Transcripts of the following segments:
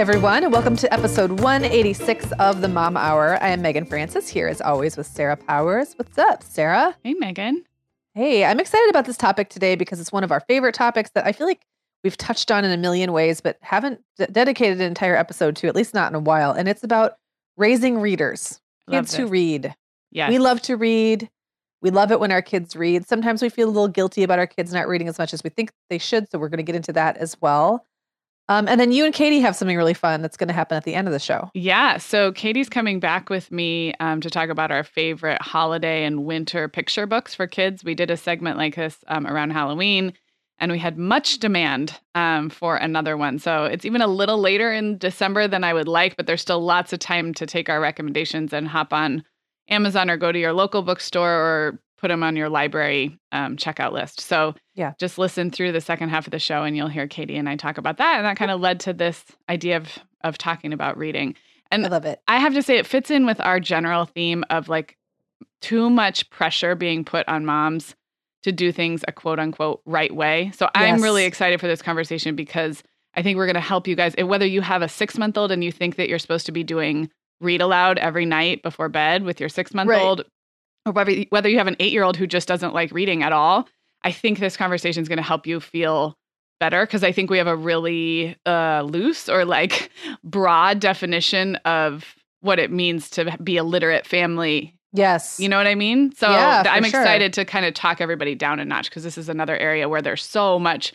Everyone, and welcome to episode 186 of the Mom Hour. I am Meagan Francis here as always with Sarah Powers. What's up, Sarah? Hey, Meagan. Hey, I'm excited about this topic today because it's one of our favorite topics that I feel like we've touched on in a million ways, but haven't d- dedicated an entire episode to, at least not in a while. And it's about raising readers, kids who read. Yeah. We love to read. We love it when our kids read. Sometimes we feel a little guilty about our kids not reading as much as we think they should. So we're going to get into that as well. Um, and then you and Katie have something really fun that's going to happen at the end of the show. Yeah, so Katie's coming back with me um, to talk about our favorite holiday and winter picture books for kids. We did a segment like this um, around Halloween, and we had much demand um, for another one. So it's even a little later in December than I would like, but there's still lots of time to take our recommendations and hop on Amazon or go to your local bookstore or put them on your library um, checkout list. So Yeah. just listen through the second half of the show, and you'll hear Katie and I talk about that. And that kind of led to this idea of of talking about reading. And I love it. I have to say, it fits in with our general theme of like too much pressure being put on moms to do things a quote unquote right way. So I'm really excited for this conversation because I think we're going to help you guys. Whether you have a six month old and you think that you're supposed to be doing read aloud every night before bed with your six month old, or whether, whether you have an eight year old who just doesn't like reading at all, I think this conversation is going to help you feel better because I think we have a really uh, loose or like broad definition of what it means to be a literate family. Yes. You know what I mean? So Yeah, I'm for sure. excited to kind of talk everybody down a notch because this is another area where there's so much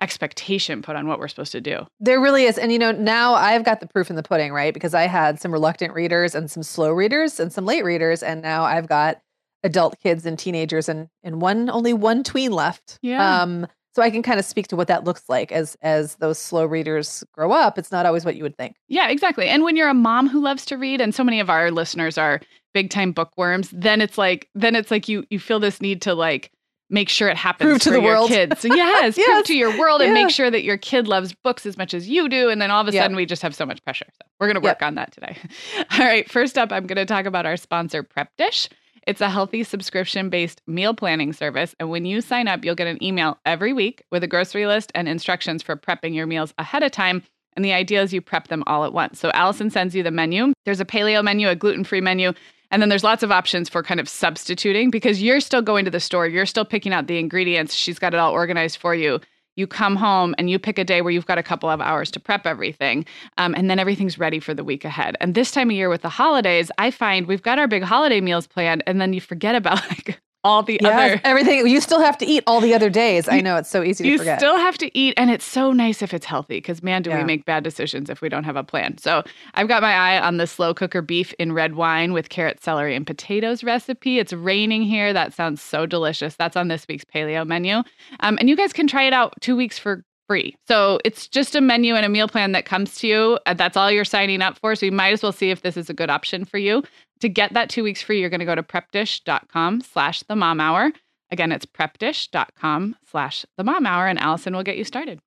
expectation put on what we're supposed to do. There really is. And you know, now I've got the proof in the pudding, right? Because I had some reluctant readers and some slow readers and some late readers. And now I've got adult kids and teenagers and and one only one tween left. Yeah. Um, so I can kind of speak to what that looks like as as those slow readers grow up. It's not always what you would think. Yeah, exactly. And when you're a mom who loves to read, and so many of our listeners are big time bookworms, then it's like then it's like you you feel this need to like make sure it happens Prove to for the your world. kids. So yes, prove Yes. to your world and Yeah. make sure that your kid loves books as much as you do. And then all of a Yep. sudden we just have so much pressure. So we're gonna Yep. work on that today. All right. First up, I'm gonna talk about our sponsor, Prep Dish. It's a healthy subscription based meal planning service. And when you sign up, you'll get an email every week with a grocery list and instructions for prepping your meals ahead of time. And the idea is you prep them all at once. So Allison sends you the menu. There's a paleo menu, a gluten free menu, and then there's lots of options for kind of substituting because you're still going to the store, you're still picking out the ingredients. She's got it all organized for you. You come home and you pick a day where you've got a couple of hours to prep everything, um, and then everything's ready for the week ahead. And this time of year with the holidays, I find we've got our big holiday meals planned, and then you forget about like all the Yes, other everything you still have to eat all the other days. I know it's so easy to forget. you forget. still have to eat, and it's so nice if it's healthy. Because man, do we make bad decisions if we don't have a plan. So I've got my eye on the slow cooker beef in red wine with carrot, celery, and potatoes recipe. It's raining here. That sounds so delicious. That's on this week's paleo menu, um, and you guys can try it out two weeks for free. So it's just a menu and a meal plan that comes to you. That's all you're signing up for. So you might as well see if this is a good option for you. To get that two weeks free, you're going to go to prepdish.com slash the mom hour. Again, it's prepdish.com slash the mom hour, and Allison will get you started.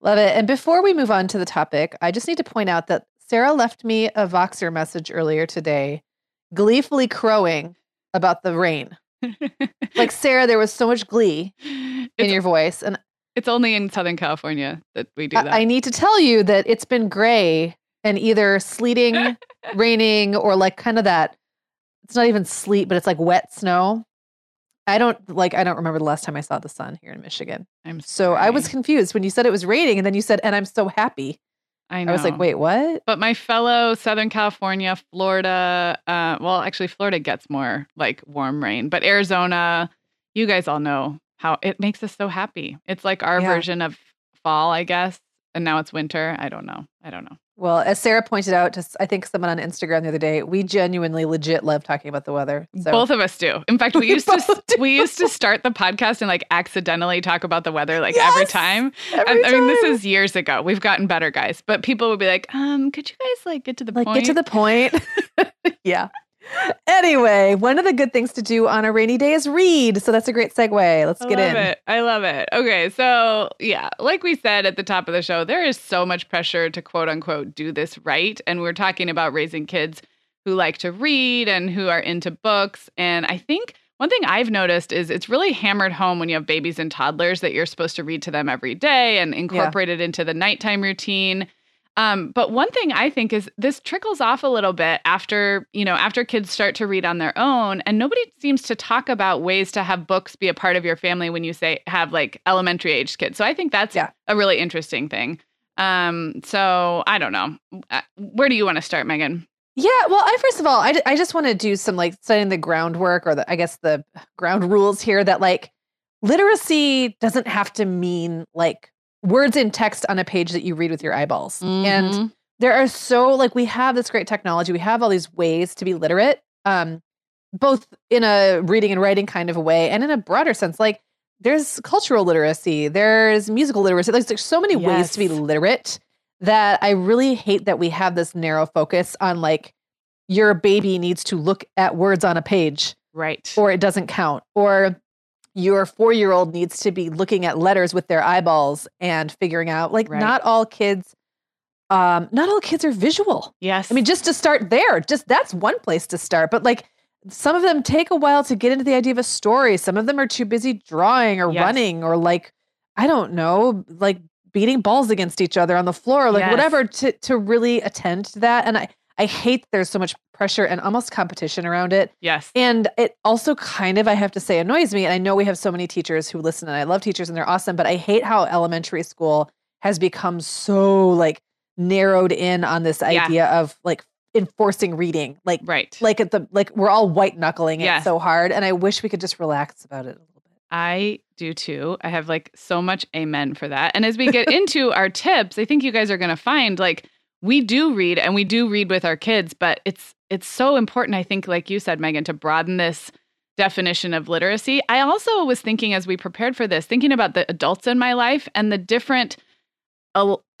Love it. And before we move on to the topic, I just need to point out that Sarah left me a Voxer message earlier today, gleefully crowing about the rain. Like Sarah, there was so much glee in it's, your voice, and it's only in Southern California that we do that. I, I need to tell you that it's been gray and either sleeting, raining, or like kind of that. It's not even sleet, but it's like wet snow. I don't like. I don't remember the last time I saw the sun here in Michigan. I'm So I was confused when you said it was raining, and then you said, "And I'm so happy." I, know. I was like, "Wait, what?" But my fellow Southern California, Florida, uh, well, actually, Florida gets more like warm rain, but Arizona, you guys all know how it makes us so happy. It's like our Yeah. version of fall, I guess. And now it's winter. I don't know. I don't know. Well, as Sarah pointed out to, I think someone on Instagram the other day, we genuinely legit love talking about the weather. So Both of us do. In fact, we We used to do. we used to start the podcast and like accidentally talk about the weather like every time. every I, I mean, this is years ago. We've gotten better, guys. But people would be like, um, could you guys like get to the like point? get to the point. yeah. Anyway, one of the good things to do on a rainy day is read. So that's a great segue. Let's I get in. it. I love it. Okay, so yeah, like we said at the top of the show, there is so much pressure to quote unquote do this right, and we're talking about raising kids who like to read and who are into books. And I think one thing I've noticed is it's really hammered home when you have babies and toddlers that you're supposed to read to them every day and incorporate it into the nighttime routine. Um, but one thing I think is this trickles off a little bit after, you know, after kids start to read on their own. And nobody seems to talk about ways to have books be a part of your family when you say have like elementary aged kids. So I think that's Yeah. a really interesting thing. Um, so I don't know. Uh, Where do you want to start, Meagan? Yeah, well, I first of all, I, I just want to do some like setting the groundwork or the I guess the ground rules here that like literacy doesn't have to mean like words in text on a page that you read with your eyeballs. Mm-hmm. And there are so like we have this great technology, we have all these ways to be literate, um, both in a reading and writing kind of a way, and in a broader sense, like there's cultural literacy, there's musical literacy, like there's so many ways to be literate that I really hate that we have this narrow focus on like your baby needs to look at words on a page right. or it doesn't count or your 4-year-old needs to be looking at letters with their eyeballs and figuring out like Right. not all kids um not all kids are visual. yes. I mean just to start there, just that's one place to start, but like some of them take a while to get into the idea of a story. Some of them are too busy drawing or Yes. running or like I don't know, like beating balls against each other on the floor, like Yes. whatever to to really attend to that. And I I hate there's so much pressure and almost competition around it. yes. And it also kind of, I have to say, annoys me. And I know we have so many teachers who listen, and I love teachers and they're awesome, but I hate how elementary school has become so like narrowed in on this Yeah. idea of like enforcing reading. Like, right. like at the like we're all white knuckling it Yes. so hard. And I wish we could just relax about it a little bit. I do too. I have like so much amen for that. And as we get into our tips, I think you guys are going to find like we do read and we do read with our kids, but it's it's so important I think like you said Meagan to broaden this definition of literacy. I also was thinking as we prepared for this, thinking about the adults in my life and the different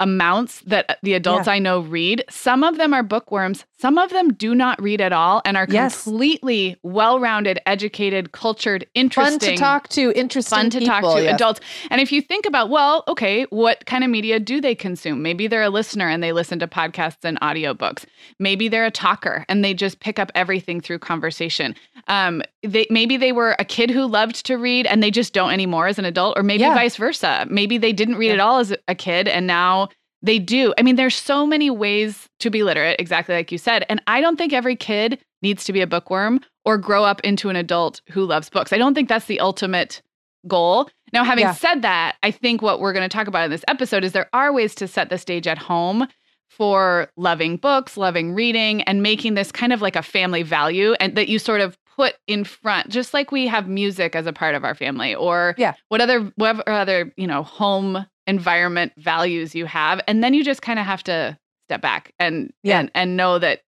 amounts that the adults I know read. Some of them are bookworms, some of them do not read at all and are Yes. completely well-rounded, educated, cultured, interesting. Fun to talk to, interesting fun to talk to yes. adults. And if you think about, well, okay, what kind of media do they consume? Maybe they're a listener and they listen to podcasts and audiobooks. Maybe they're a talker and they just pick up everything through conversation. Um, they maybe they were a kid who loved to read and they just don't anymore as an adult, or maybe Yeah. vice versa. Maybe they didn't read Yeah. at all as a kid and now they do. I mean, there's so many ways to be literate, exactly like you said. And I don't think every kid needs to be a bookworm or grow up into an adult who loves books. I don't think that's the ultimate goal. Now, having Yeah. said that, I think what we're going to talk about in this episode is there are ways to set the stage at home for loving books, loving reading, and making this kind of like a family value and that you sort of put in front, just like we have music as a part of our family or Yeah. what other whatever other, you know, home environment values you have. And then you just kind of have to step back and Yeah. and, and know that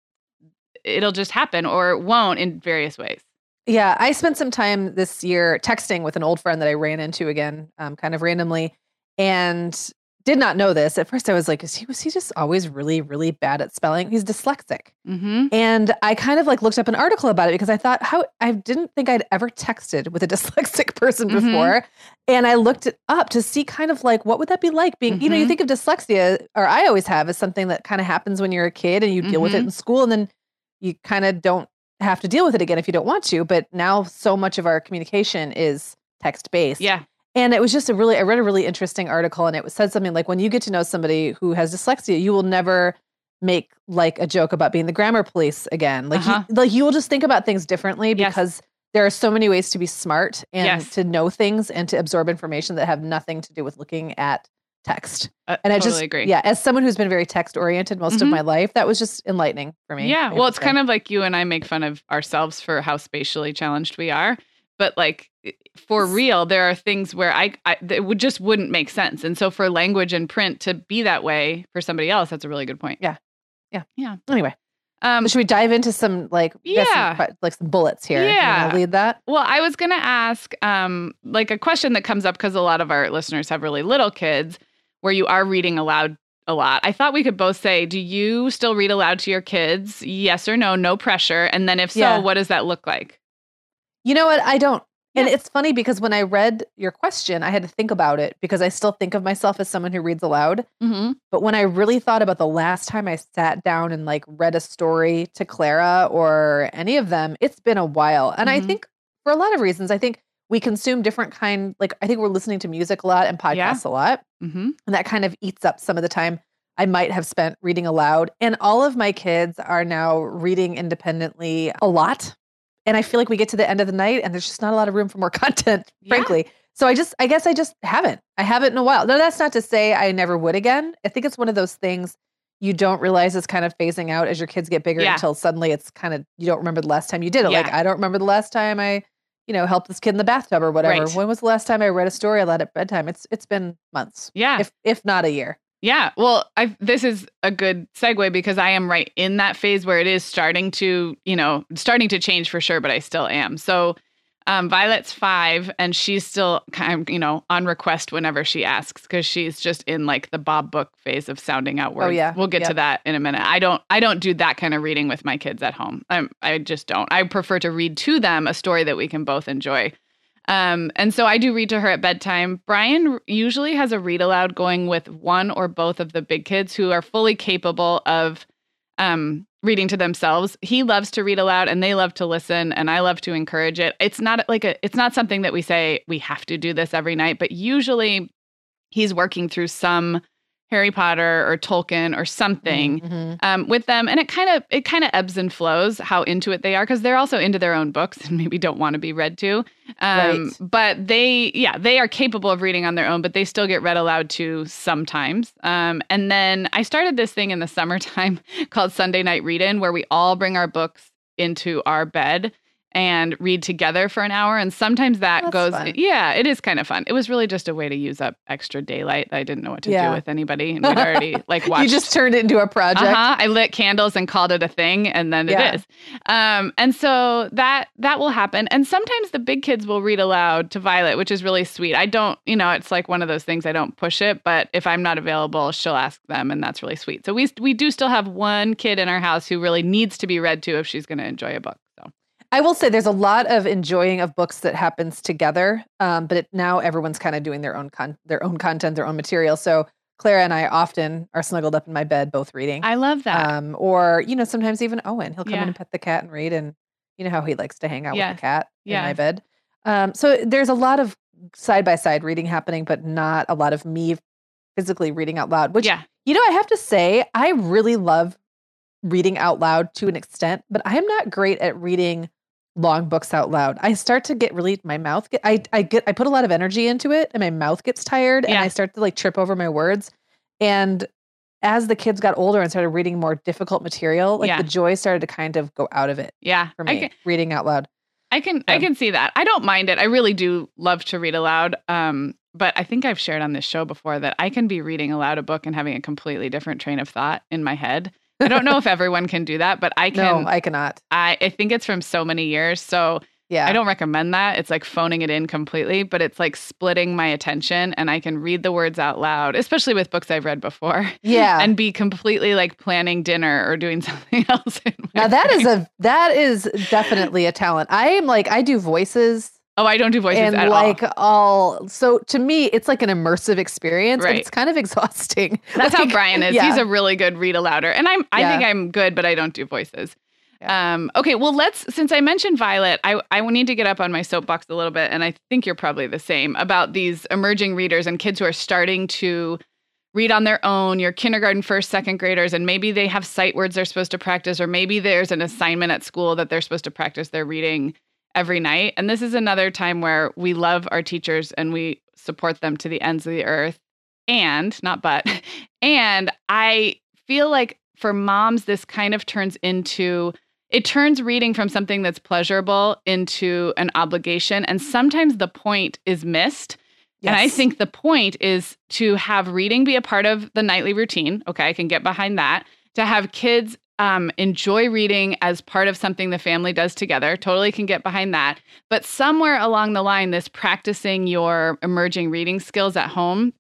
it'll just happen or it won't in various ways. Yeah, I spent some time this year texting with an old friend that I ran into again, um, kind of randomly, and did not know this. At first, I was like, "Is he was he just always really, really bad at spelling? He's dyslexic." Mm-hmm. And I kind of like looked up an article about it because I thought how I didn't think I'd ever texted with a dyslexic person Mhm. before. And I looked it up to see kind of like what would that be like being, you know, you Mhm. think of dyslexia, or I always have, as something that kind of happens when you're a kid and you deal with it Mhm. in school and then you kind of don't have to deal with it again if you don't want to. But now so much of our communication is text based. Yeah. And it was just a really, I read a really interesting article and it said something like when you get to know somebody who has dyslexia, you will never make like a joke about being the grammar police again. Like, Uh-huh. you, like you will just think about things differently Yes. because there are so many ways to be smart and Yes. to know things and to absorb information that have nothing to do with looking at text. Uh, And I totally just, agree. yeah, as someone who's been very text oriented most of Mhm. my life, that was just enlightening for me. Yeah. Well, it's kind of like you and I make fun of ourselves for how spatially challenged we are. But like for real, there are things where I, I it would just wouldn't make sense. And so for language and print to be that way for somebody else, that's a really good point. Yeah. Yeah. Yeah. Anyway, Um, should we dive into some like, got some Yeah. like some bullets here? Yeah. lead that. Well, I was going to ask um, like a question that comes up because a lot of our listeners have really little kids where you are reading aloud a lot. I thought we could both say, do you still read aloud to your kids? Yes or no, no pressure. And then if so, Yeah. what does that look like? You know what? I don't. And it's funny because when I read your question, I had to think about it because I still think of myself as someone who reads aloud. Mm-hmm. But when I really thought about the last time I sat down and like read a story to Clara or any of them, it's been a while. And I Mhm. think for a lot of reasons, I think we consume different kind like I think we're listening to music a lot and podcasts Yeah. a lot. Mm-hmm. And that kind of eats up some of the time I might have spent reading aloud. And all of my kids are now reading independently a lot. And I feel like we get to the end of the night and there's just not a lot of room for more content, Yeah. frankly. So I just, I guess I just haven't. I haven't in a while. No, that's not to say I never would again. I think it's one of those things you don't realize is kind of phasing out as your kids get bigger Yeah. until suddenly it's kind of, you don't remember the last time you did it. Like, I don't remember the last time I, you know, helped this kid in the bathtub or whatever. Right. When was the last time I read a story aloud at bedtime? It's, it's been months, Yeah. if, if not a year. Yeah. Well, I this is a good segue because I am right in that phase where it is starting to, you know, starting to change for sure, but I still am. So um, Violet's five, and she's still kind of, you know, on request whenever she asks because she's just in like the Bob Book phase of sounding out words. Oh, yeah. we'll get to that in a minute. I don't, I don't do that kind of reading with my kids at home. I'm, I just don't. I prefer to read to them a story that we can both enjoy. Um, and so I do read to her at bedtime. Brian usually has a read aloud going with one or both of the big kids who are fully capable of um, reading to themselves. He loves to read aloud and they love to listen and I love to encourage it. It's not like a it's not something that we say we have to do this every night, but usually he's working through some Harry Potter or Tolkien or something Mhm. um, with them, and it kind of it kind of ebbs and flows how into it they are because they're also into their own books and maybe don't want to be read to. Um, Right. But they, yeah, they are capable of reading on their own, but they still get read aloud to sometimes. Um, and then I started this thing in the summertime called Sunday Night Read In, where we all bring our books into our bed and read together for an hour. And sometimes that That's goes, fun. yeah, it is kind of fun. It was really just a way to use up extra daylight. I didn't know what to Yeah. do with anybody. And we'd already like watched. You just turned it into a project. Uh-huh. I lit candles and called it a thing, and then Yeah. it is. Um, and so that that will happen. And sometimes the big kids will read aloud to Violet, which is really sweet. I don't, you know, it's like one of those things. I don't push it, but if I'm not available, she'll ask them, and that's really sweet. So we we do still have one kid in our house who really needs to be read to if she's going to enjoy a book. I will say there's a lot of enjoying of books that happens together, um, but it, now everyone's kind of doing their own con- their own content, their own material. So Clara and I often are snuggled up in my bed, both reading. I love that. Um, or you know, sometimes even Owen, he'll come Yeah. in and pet the cat and read, and you know how he likes to hang out Yes. with the cat in my bed. Um, so there's a lot of side by side reading happening, but not a lot of me physically reading out loud. Which yeah, you know, I have to say, I really love reading out loud to an extent, but I am not great at reading long books out loud. I start to get really my mouth get I I get I put a lot of energy into it and my mouth gets tired and I start to like trip over my words. And as the kids got older and started reading more difficult material, like Yeah. the joy started to kind of go out of it yeah. for me, can, reading out loud. I can I can see that. I don't mind it. I really do love to read aloud. Um, but I think I've shared on this show before that I can be reading aloud a book and having a completely different train of thought in my head. I don't know if everyone can do that, but I can. No, I cannot. I, I think it's from so many years. So Yeah. I don't recommend that. It's like phoning it in completely, but it's like splitting my attention and I can read the words out loud, especially with books I've read before, yeah. and be completely like planning dinner or doing something else. in my now that is brain. a that is definitely a talent. I am like I do voices Oh, I don't do voices and at like all. all. So to me, it's like an immersive experience. Right. And it's kind of exhausting. That's how Brian is. yeah. He's a really good read alouder. And I'm I Yeah. think I'm good, but I don't do voices. Yeah. Um, okay, well let's since I mentioned Violet, I, I need to get up on my soapbox a little bit, and I think you're probably the same about these emerging readers and kids who are starting to read on their own, your kindergarten, first, second graders, and maybe they have sight words they're supposed to practice, or maybe there's an assignment at school that they're supposed to practice their reading every night. And this is another time where we love our teachers and we support them to the ends of the earth. And not but, and I feel like for moms, this kind of turns into it turns reading from something that's pleasurable into an obligation. And sometimes the point is missed. And I think the point is to have reading be a part of the nightly routine. Okay, I can get behind that. To have kids um, enjoy reading as part of something the family does together, totally can get behind that. But somewhere along the line, this practicing your emerging reading skills at home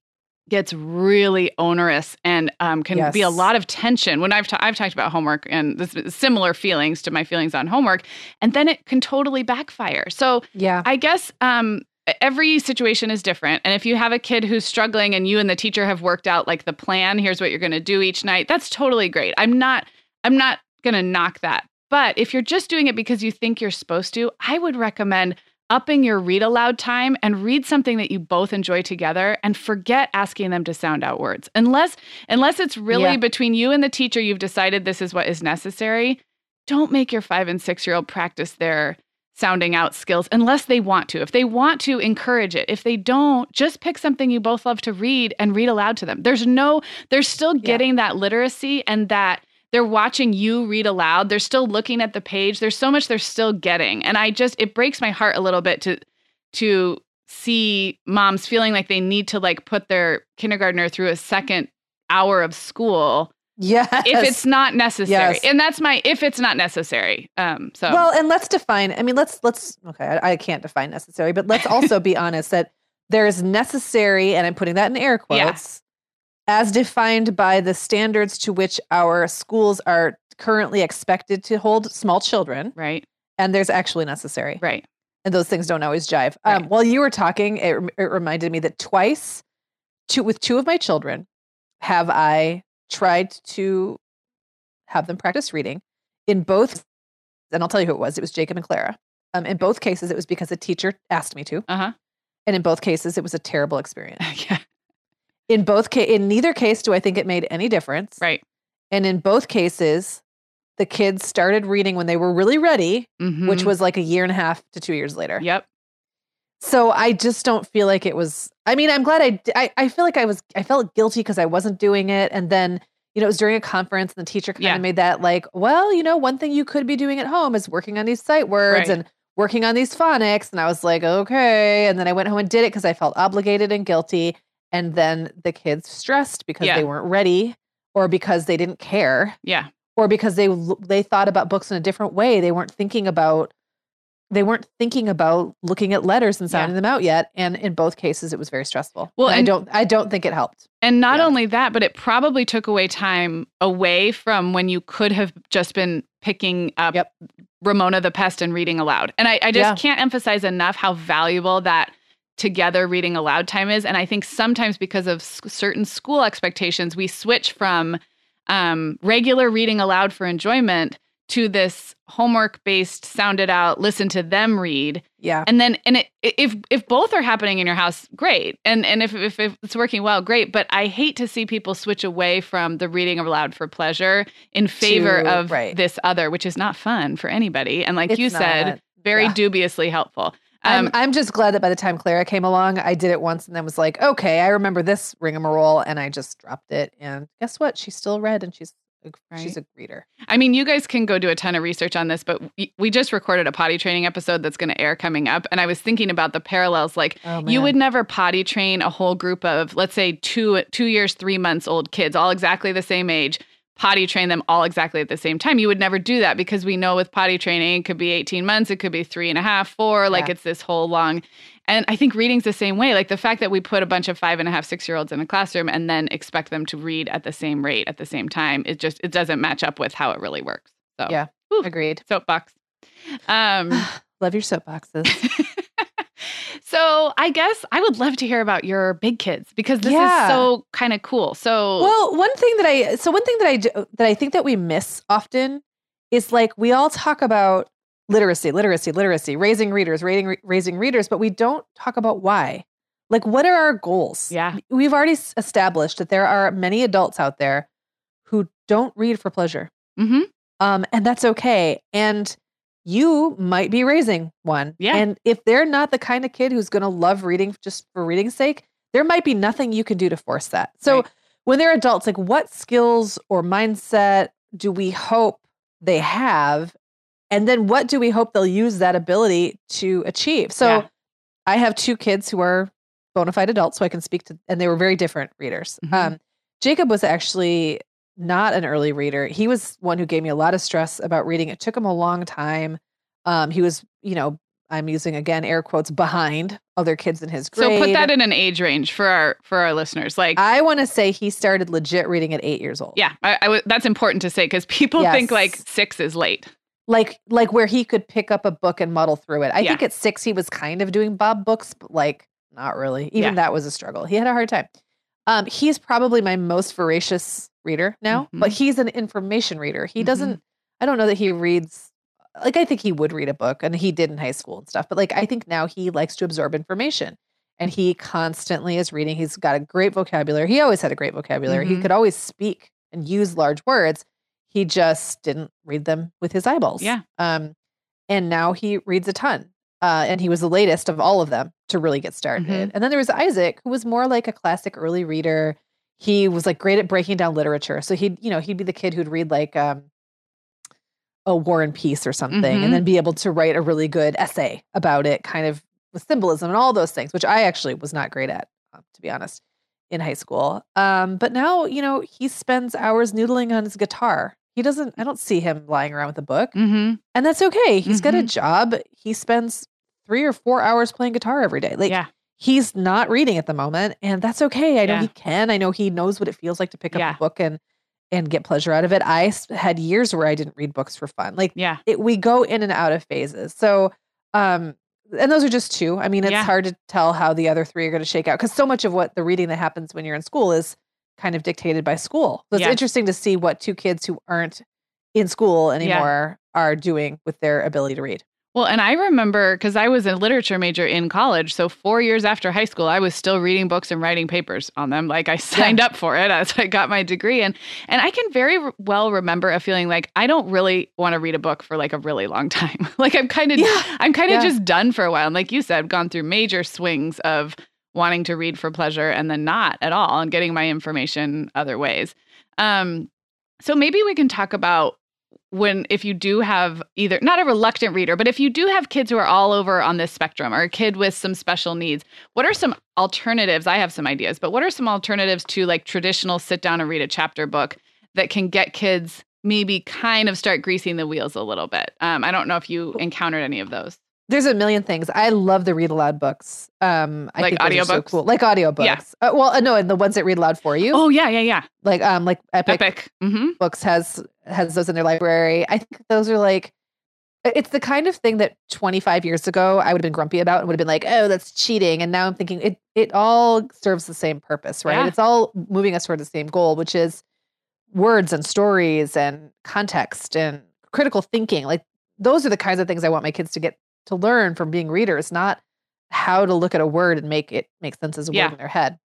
gets really onerous and um, can be a lot of tension. When I've I've talked about homework and this similar feelings to my feelings on homework, and then it can totally backfire. So Yeah. I guess um, every situation is different. And if you have a kid who's struggling and you and the teacher have worked out like the plan, here's what you're going to do each night, that's totally great. I'm not I'm not going to knock that. But if you're just doing it because you think you're supposed to, I would recommend upping your read aloud time and read something that you both enjoy together and forget asking them to sound out words. Unless unless it's really Yeah. between you and the teacher you've decided this is what is necessary, don't make your 5 and 6 year old practice their sounding out skills unless they want to. If they want to, encourage it. If they don't, just pick something you both love to read and read aloud to them. There's no, they're still Yeah. getting that literacy and that they're watching you read aloud. They're still looking at the page. There's so much they're still getting. And I just, it breaks my heart a little bit to, to see moms feeling like they need to like put their kindergartner through a second hour of school Yes. if it's not necessary. Yes. And that's my if it's not necessary. Um so Well, and let's define. I mean, let's let's okay. I, I can't define necessary, but let's also be honest that there is necessary, and I'm putting that in air Yeah. quotes, as defined by the standards to which our schools are currently expected to hold small children, right, and there's actually necessary, right. and those things don't always jive. Um, while you were talking, it, it reminded me that twice, two with two of my children, have I tried to have them practice reading. In both, and I'll tell you who it was. It was Jacob and Clara. Um, in both cases, it was because a teacher asked me to, Uh-huh. and in both cases, it was a terrible experience. yeah. In both ca- in neither case do I think it made any difference. Right. And in both cases, the kids started reading when they were really ready, which Mhm. was like a year and a half to two years later. Yep. So I just don't feel like it was. I mean, I'm glad I. I feel like I was. I felt guilty because I wasn't doing it, and then you know it was during a conference, and the teacher kind of Yeah. made that like, well, you know, one thing you could be doing at home is working on these sight words Right. and working on these phonics, and I was like, okay, and then I went home and did it because I felt obligated and guilty, and then the kids stressed because Yeah. they weren't ready, or because they didn't care, Yeah. or because they they thought about books in a different way. They weren't thinking about they weren't thinking about looking at letters and Yeah. sounding them out yet. And in both cases, it was very stressful. Well, And I don't I don't think it helped. And not Yeah. only that, but it probably took away time away from when you could have just been picking up Yep. Ramona the Pest and reading aloud. And I, I just Yeah. can't emphasize enough how valuable that together reading aloud time is. And I think sometimes because of s- certain school expectations, we switch from um, regular reading aloud for enjoyment to this homework based, sound it out, listen to them read Yeah. and then and it, if if both are happening in your house great and and if, if if it's working well great but i hate to see people switch away from the reading aloud for pleasure in favor To- of right. this other which is not fun for anybody and like It's you said not. very yeah. dubiously helpful um I'm just glad that by the time Clara came along, I did it once and then was like, okay, I remember this rigmarole, and I just dropped it. And guess what? She still read, and she's a, she's a reader. I mean, you guys can go do a ton of research on this, but we, we just recorded a potty training episode that's going to air coming up. And I was thinking about the parallels. Like, Oh, you would never potty train a whole group of, let's say, two two years, three months old kids, all exactly the same age, potty train them all exactly at the same time. You would never do that because we know with potty training, it could be 18 months, it could be three and a half, four, like Yeah. it's this whole long. And I think reading's the same way. Like the fact that we put a bunch of five and a half, six year olds in a classroom and then expect them to read at the same rate at the same time, it just it doesn't match up with how it really works. So Yeah. Whew. Agreed. soapbox. Um, Love your soapboxes. so I guess I would love to hear about your big kids because this Yeah. is so kind of cool. So Well, one thing that I so one thing that I do, that I think that we miss often is like we all talk about literacy, literacy, literacy, raising readers, raising raising readers, but we don't talk about why. Like what are our goals? Yeah. We've already established that there are many adults out there who don't read for pleasure. Mhm. Um and that's okay. And you might be raising one. Yeah. And if they're not the kind of kid who's going to love reading just for reading's sake, there might be nothing you can do to force that. So Right. when they're adults, like what skills or mindset do we hope they have? And then what do we hope they'll use that ability to achieve? So Yeah. I have two kids who are bona fide adults, so I can speak to, and they were very different readers. Mhm. Um, Jacob was actually not an early reader. He was one who gave me a lot of stress about reading. It took him a long time. Um, he was, you know, I'm using again air quotes behind other kids in his grade. So put that in an age range for our for our listeners. Like I want to say he started legit reading at eight years old. Yeah, I, I w- that's important to say because people Yes. think like six is late. Like like where he could pick up a book and muddle through it. I Yeah. think at six he was kind of doing Bob books, but like not really. Even Yeah. that was a struggle. He had a hard time. Um, he's probably my most voracious reader now, but Mhm. he's an information reader. He Mhm. doesn't. I don't know that he reads. Like I think he would read a book, and he did in high school and stuff. But like I think now he likes to absorb information, and he constantly is reading. He's got a great vocabulary. He always had a great vocabulary. He Mhm. could always speak and use large words. He just didn't read them with his eyeballs. Yeah. Um, and now he reads a ton. Uh, and he was the latest of all of them to really get started. Mhm. And then there was Isaac, who was more like a classic early reader. He was like great at breaking down literature. So he'd, you know, he'd be the kid who'd read like um a War and Peace or something, Mhm. and then be able to write a really good essay about it, kind of with symbolism and all those things, which I actually was not great at, um, to be honest, in high school. Um, but now, you know, he spends hours noodling on his guitar. He doesn't, I don't see him lying around with a book. Mm-hmm. And that's okay. He's got a Mhm. job. He spends three or four hours playing guitar every day. Like yeah, he's not reading at the moment, and that's okay. I know Yeah. he can. I know he knows what it feels like to pick up Yeah. a book and and get pleasure out of it i had years where I didn't read books for fun. Like yeah, it, we go in and out of phases. So, um, and those are just two. I mean, it's Yeah. hard to tell how the other three are going to shake out because so much of what the reading that happens when you're in school is kind of dictated by school. So it's interesting to see what two kids who aren't in school anymore are doing with their ability to read. Well, and I remember because I was a literature major in college. So, four years after high school, I was still reading books and writing papers on them. Like, I signed up for it as I got my degree. And, and I can very well remember a feeling like I don't really want to read a book for like a really long time. like, I'm kind of, Yeah. I'm kind of Yeah. just done for a while. And like you said, I've gone through major swings of wanting to read for pleasure and then not at all and getting my information other ways. Um, so maybe we can talk about when if you do have either not a reluctant reader, but if you do have kids who are all over on this spectrum or a kid with some special needs, what are some alternatives? I have some ideas, but what are some alternatives to like traditional sit down and read a chapter book that can get kids maybe kind of start greasing the wheels a little bit? Um, I don't know if you encountered any of those. There's a million things. I love the read aloud books. Um, I Like think are so cool. Like audiobooks. Yeah. Uh, well, uh, no, and the ones that read aloud for you. Oh yeah, yeah, yeah. Like um, like Epic, Epic. Mm-hmm. Books has has those in their library. I think those are like it's the kind of thing that 25 years ago I would have been grumpy about and would have been like, "Oh, that's cheating." And now I'm thinking it it all serves the same purpose, right? Yeah. It's all moving us toward the same goal, which is words and stories and context and critical thinking. Like those are the kinds of things I want my kids to get to learn from being readers, not how to look at a word and make it make sense as a Yeah. word in their head.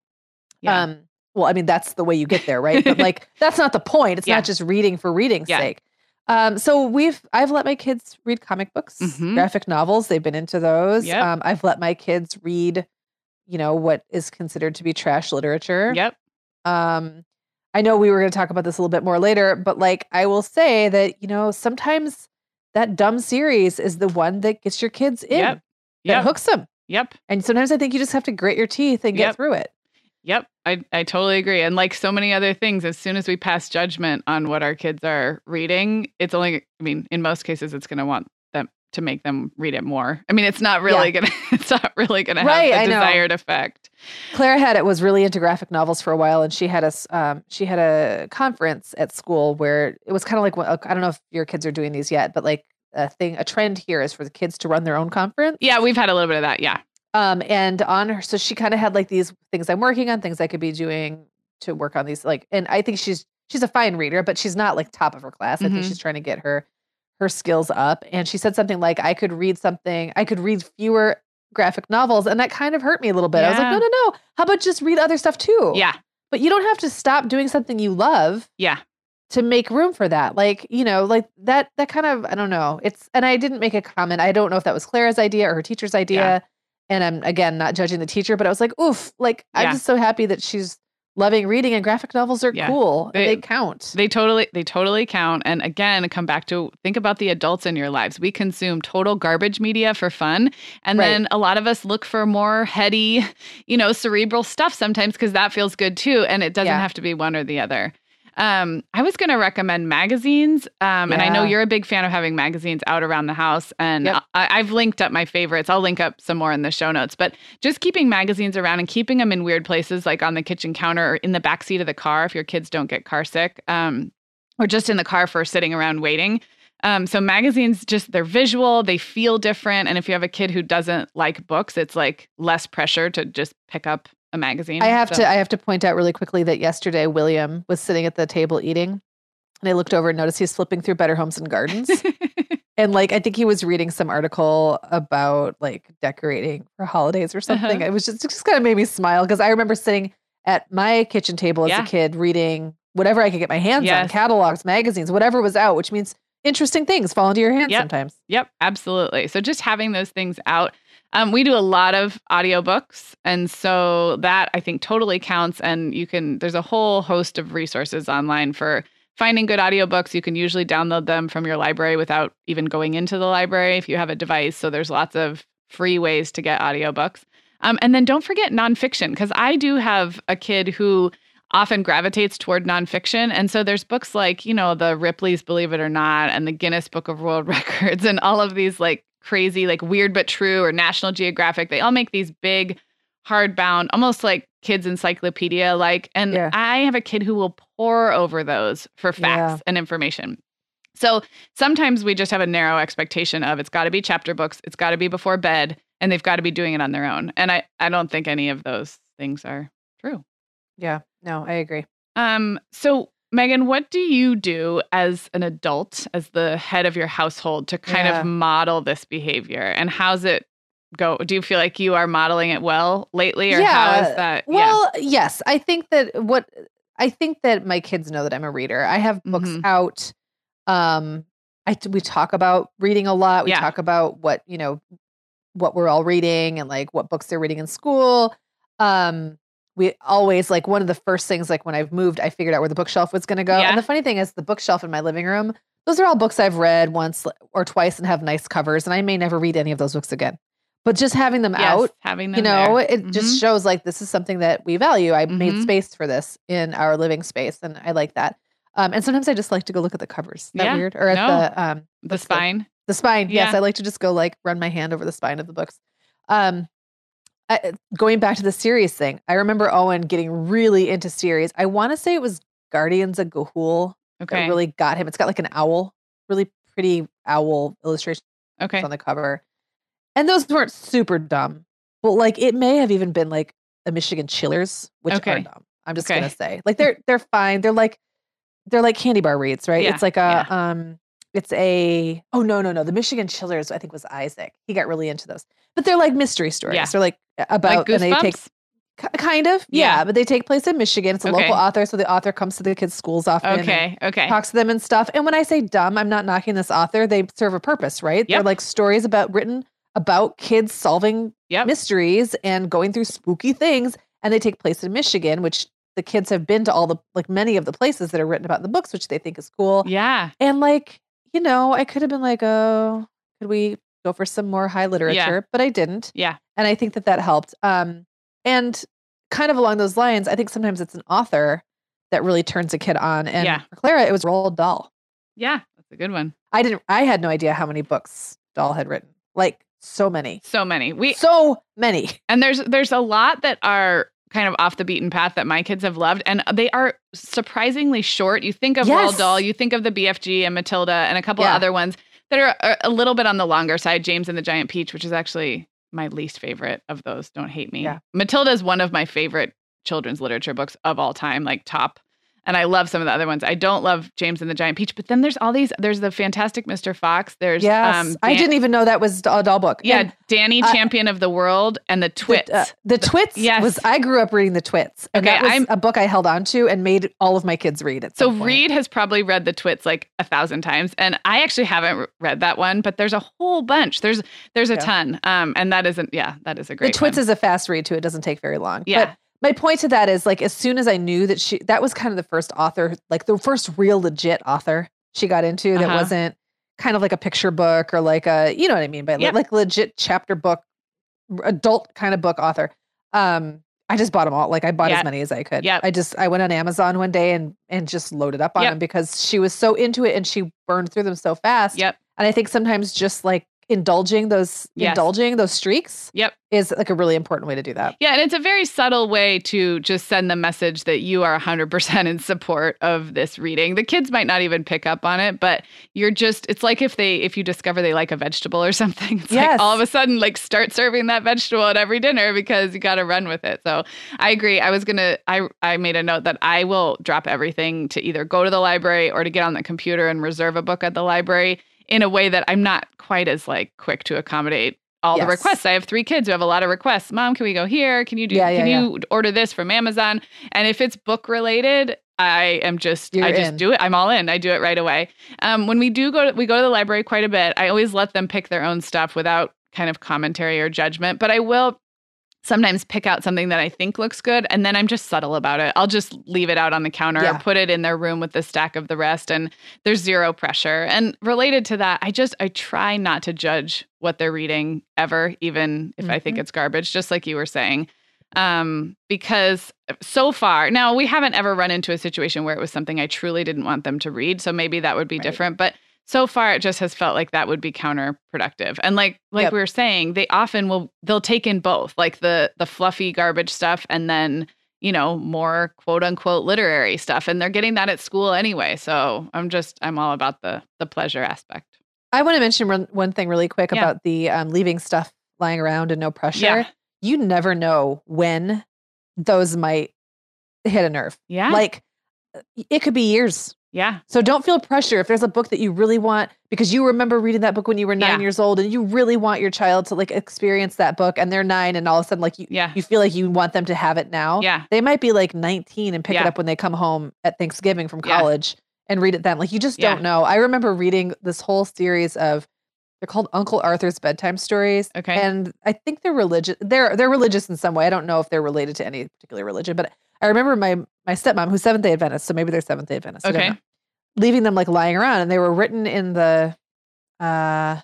Yeah. Um, well, I mean, that's the way you get there, right? But like, that's not the point. It's Yeah. not just reading for reading's sake. Um, so we've, I've let my kids read comic books, Mhm. graphic novels. They've been into those. Yep. Um, I've let my kids read, you know, what is considered to be trash literature. Yep. Um, I know we were going to talk about this a little bit more later, but like, I will say that, you know, sometimes that dumb series is the one that gets your kids in, Yep. that hooks them. Yep. And sometimes I think you just have to grit your teeth and get Yep. through it. Yep, I, I totally agree. And like so many other things, as soon as we pass judgment on what our kids are reading, it's only, I mean, in most cases, it's going to want them to make them read it more. I mean, it's not really going to, it's not really going to Right, I have the know. desired effect. Clara had it was really into graphic novels for a while, and she had a um, she had a conference at school where it was kind of like what- I don't know if your kids are doing these yet, but like a thing a trend here is for the kids to run their own conference. Yeah, we've had a little bit of that. Yeah. Um, and on her, so she kind of had like these things I'm working on, things I could be doing to work on these. Like, and I think she's she's a fine reader, but she's not like top of her class. I think Mhm. she's trying to get her her skills up. And she said something like, "I could read something. I could read fewer graphic novels," and that kind of hurt me a little bit. I was like, "No, no, no. How about just read other stuff too?" Yeah. But you don't have to stop doing something you love Yeah. to make room for that. Like, you know, like that that kind of I don't know. It's and I didn't make a comment. I don't know if that was Clara's idea or her teacher's idea. Yeah. And I'm again not judging the teacher, but I was like, oof, like I'm just so happy that she's loving reading and graphic novels are Yeah. cool. They- they count. They totally, they totally count. And again, come back to think about the adults in your lives. We consume total garbage media for fun, and Right. then a lot of us look for more heady, you know, cerebral stuff sometimes because that feels good too, and it doesn't Yeah. have to be one or the other. Um, I was going to recommend magazines, um, and I know you're a big fan of having magazines out around the house. And Yep. I, I've linked up my favorites. I'll link up some more in the show notes. But just keeping magazines around and keeping them in weird places, like on the kitchen counter or in the back seat of the car, if your kids don't get car sick, um, or just in the car for sitting around waiting. Um, so magazines just they're visual, they feel different, and if you have a kid who doesn't like books, it's like less pressure to just pick up a magazine. I have So- to I have to point out really quickly that yesterday William was sitting at the table eating and I looked over and noticed he's flipping through Better Homes and Gardens. and like I think he was reading some article about like decorating for holidays or something. Uh-huh. It was just it just kind of made me smile because I remember sitting at my kitchen table as Yeah. a kid reading whatever I could get my hands on, catalogs, magazines, whatever was out, which means interesting things fall into your hands Yep. sometimes. Yep, absolutely. So just having those things out. Um, we do a lot of audiobooks. And so that I think totally counts. And you can, there's a whole host of resources online for finding good audiobooks. You can usually download them from your library without even going into the library if you have a device. So there's lots of free ways to get audiobooks. Um, and then don't forget nonfiction, because I do have a kid who often gravitates toward nonfiction. And so there's books like, you know, the Ripley's Believe It or Not and the Guinness Book of World Records and all of these like crazy, like weird but true or National Geographic. They all make these big, hardbound, almost like kids' encyclopedia like. And Yeah. I have a kid who will pore over those for facts Yeah. and information. So sometimes we just have a narrow expectation of it's got to be chapter books, it's got to be before bed, and they've got to be doing it on their own. And I, I don't think any of those things are true. Yeah. No, I agree. Um, so Meagan, what do you do as an adult, as the head of your household, to kind Yeah. of model this behavior? And how's it go? Do you feel like you are modeling it well lately, or how Yeah. is that? Well, yes, I think that what I think that my kids know that I'm a reader. I have books Mhm. out. Um, I we talk about reading a lot. We Yeah. talk about what you know, what we're all reading and like what books they're reading in school. Um, we always like one of the first things like when I've moved, I figured out where the bookshelf was going to go. Yeah. And the funny thing is, the bookshelf in my living room. Those are all books I've read once or twice and have nice covers, and I may never read any of those books again. But just having them Yes, out having them you know there. it Mhm. just shows like this is something that we value i made Mhm. space for this in our living space and i like that um, and sometimes i just like to go look at the covers Is that Yeah. weird or at No. the um the what's the- spine. the spine yes i like to just go like run my hand over the spine of the books um I, going back to the series thing i remember owen getting really into series i want to say it was guardians of Ga'Hoole Okay. that really got him it's got like an owl really pretty owl illustration okay. on the cover. And those weren't super dumb, but like it may have even been like a Michigan Chillers, which are Okay. dumb. I'm just Okay. gonna say, like they're they're fine. They're like they're like candy bar reads, right? Yeah, It's like a um, it's a oh no no no the Michigan Chillers I think was Isaac. He got really into those, but they're like mystery stories. Yeah. They're like about like and they take kind of yeah, Yeah. but they take place in Michigan. It's a Okay. local author, so the author comes to the kids' schools often. Okay. Okay. talks to them and stuff. And when I say dumb, I'm not knocking this author. They serve a purpose, right? They're like stories about written about kids solving Yep. mysteries and going through spooky things. And they take place in Michigan, which the kids have been to all the like many of the places that are written about in the books, which they think is cool. Yeah. And like, you know, I could have been like, oh, could we go for some more high literature? But I didn't. Yeah. And I think that that helped. Um, and kind of along those lines, I think sometimes it's an author that really turns a kid on. And Yeah. for Clara, it was Roald Dahl. Yeah. That's a good one. I didn't. I had no idea how many books Dahl had written. Like so many, So many. We so many. And there's there's a lot that are kind of off the beaten path that my kids have loved, and they are surprisingly short. You think of Yes. Roald Dahl, you think of the BFG and Matilda, and a couple Yeah. other ones that are a, a little bit on the longer side. James and the Giant Peach, which is actually my least favorite of those. Don't hate me. Yeah. Matilda is one of my favorite children's literature books of all time, like top. And I love some of the other ones. I don't love James and the Giant Peach, but then there's all these. There's the Fantastic Mr. Fox. There's Yes, um, I didn't even know that was a Dahl book. Yeah, And Danny, I- Champion of the World, and the the, Twits. uh, the Twits. yes. was I grew up reading the Twits. And Okay, that was I'm- a book I held on to and made all of my kids read. At So. Reed has probably read the Twits like a thousand times, and I actually haven't read that one, but there's a whole bunch. There's there's a Yeah. ton, um, and that isn't yeah, that is a great. the. Twits one. is a fast read too. It doesn't take very long. Yeah. But my point to that is like as soon as I knew that she that was kind of the first author, like the first real legit author she got into that Uh-huh. wasn't kind of like a picture book or like a you know what I mean by Yep. like legit chapter book adult kind of book author. Um I just bought them all. Like I bought Yep. as many as I could. Yep. I just I went on Amazon one day and and just loaded up on Yep. them because she was so into it and she burned through them so fast. Yep. And I think sometimes just like indulging those Yes. indulging those streaks Yep. is like a really important way to do that. Yeah, and it's a very subtle way to just send the message that you are 100% in support of this reading. The kids might not even pick up on it, but you're just it's like if they if you discover they like a vegetable or something, it's Yes. like all of a sudden like start serving that vegetable at every dinner because you got to run with it. So, I agree. I was to I I made a note that I will drop everything to either go to the library or to get on the computer and reserve a book at the library in a way that I'm not quite as like quick to accommodate all the requests. I have three kids who have a lot of requests. Mom, can we go here? Can you do Yeah, yeah, can yeah. you order this from Amazon? And if it's book related, I am just I You're just in. do it. I'm all in. I do it right away. Um, when we do go to, we go to the library quite a bit. I always let them pick their own stuff without kind of commentary or judgment, but I will sometimes pick out something that I think looks good and then I'm just subtle about it. I'll just leave it out on the counter Yeah. or put it in their room with the stack of the rest and there's zero pressure. And related to that, I just I try not to judge what they're reading ever even if I think Mhm. it's garbage just like you were saying. Um because so far, now we haven't ever run into a situation where it was something I truly didn't want them to read, so maybe that would be Right. different, but so far it just has felt like that would be counterproductive and like like Yep. we were saying they often will they'll take in both like the the fluffy garbage stuff and then you know more quote unquote literary stuff and they're getting that at school anyway so i'm just i'm all about the the pleasure aspect I want to mention one, one thing really quick Yeah. about the um, leaving stuff lying around and no pressure. Yeah. You never know when those might hit a nerve. yeah Like uh, it could be years. Yeah So don't feel pressure if there's a book that you really want because you remember reading that book when you were nine Yeah. years old and you really want your child to like experience that book and they're nine and all of a sudden like you yeah you feel like you want them to have it now. yeah They might be like 19 and pick it up when they come home at Thanksgiving from Yeah. college and read it then. Like you just Yeah. don't know. I remember reading this whole series of they're called Uncle Arthur's bedtime stories. Okay. And I think they're religious. They're they're religious in some way. I don't know if they're related to any particular religion, but I remember my my stepmom, who's Seventh Day Adventist, so maybe they're Seventh Day Adventist. Okay. leaving them like lying around, and they were written in the, uh,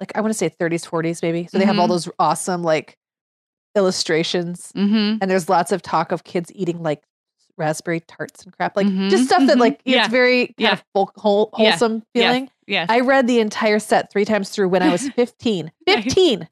like I want to say 30s, 40s, maybe. So they have all Mhm. those awesome like illustrations mm-hmm and there's lots of talk of kids eating like raspberry tarts and crap, like Mhm, just stuff that mhm. like Yeah. it's very kind Yeah. of whole, whole, wholesome Yes. feeling. yes I read the entire set three times through when I was 15. 15.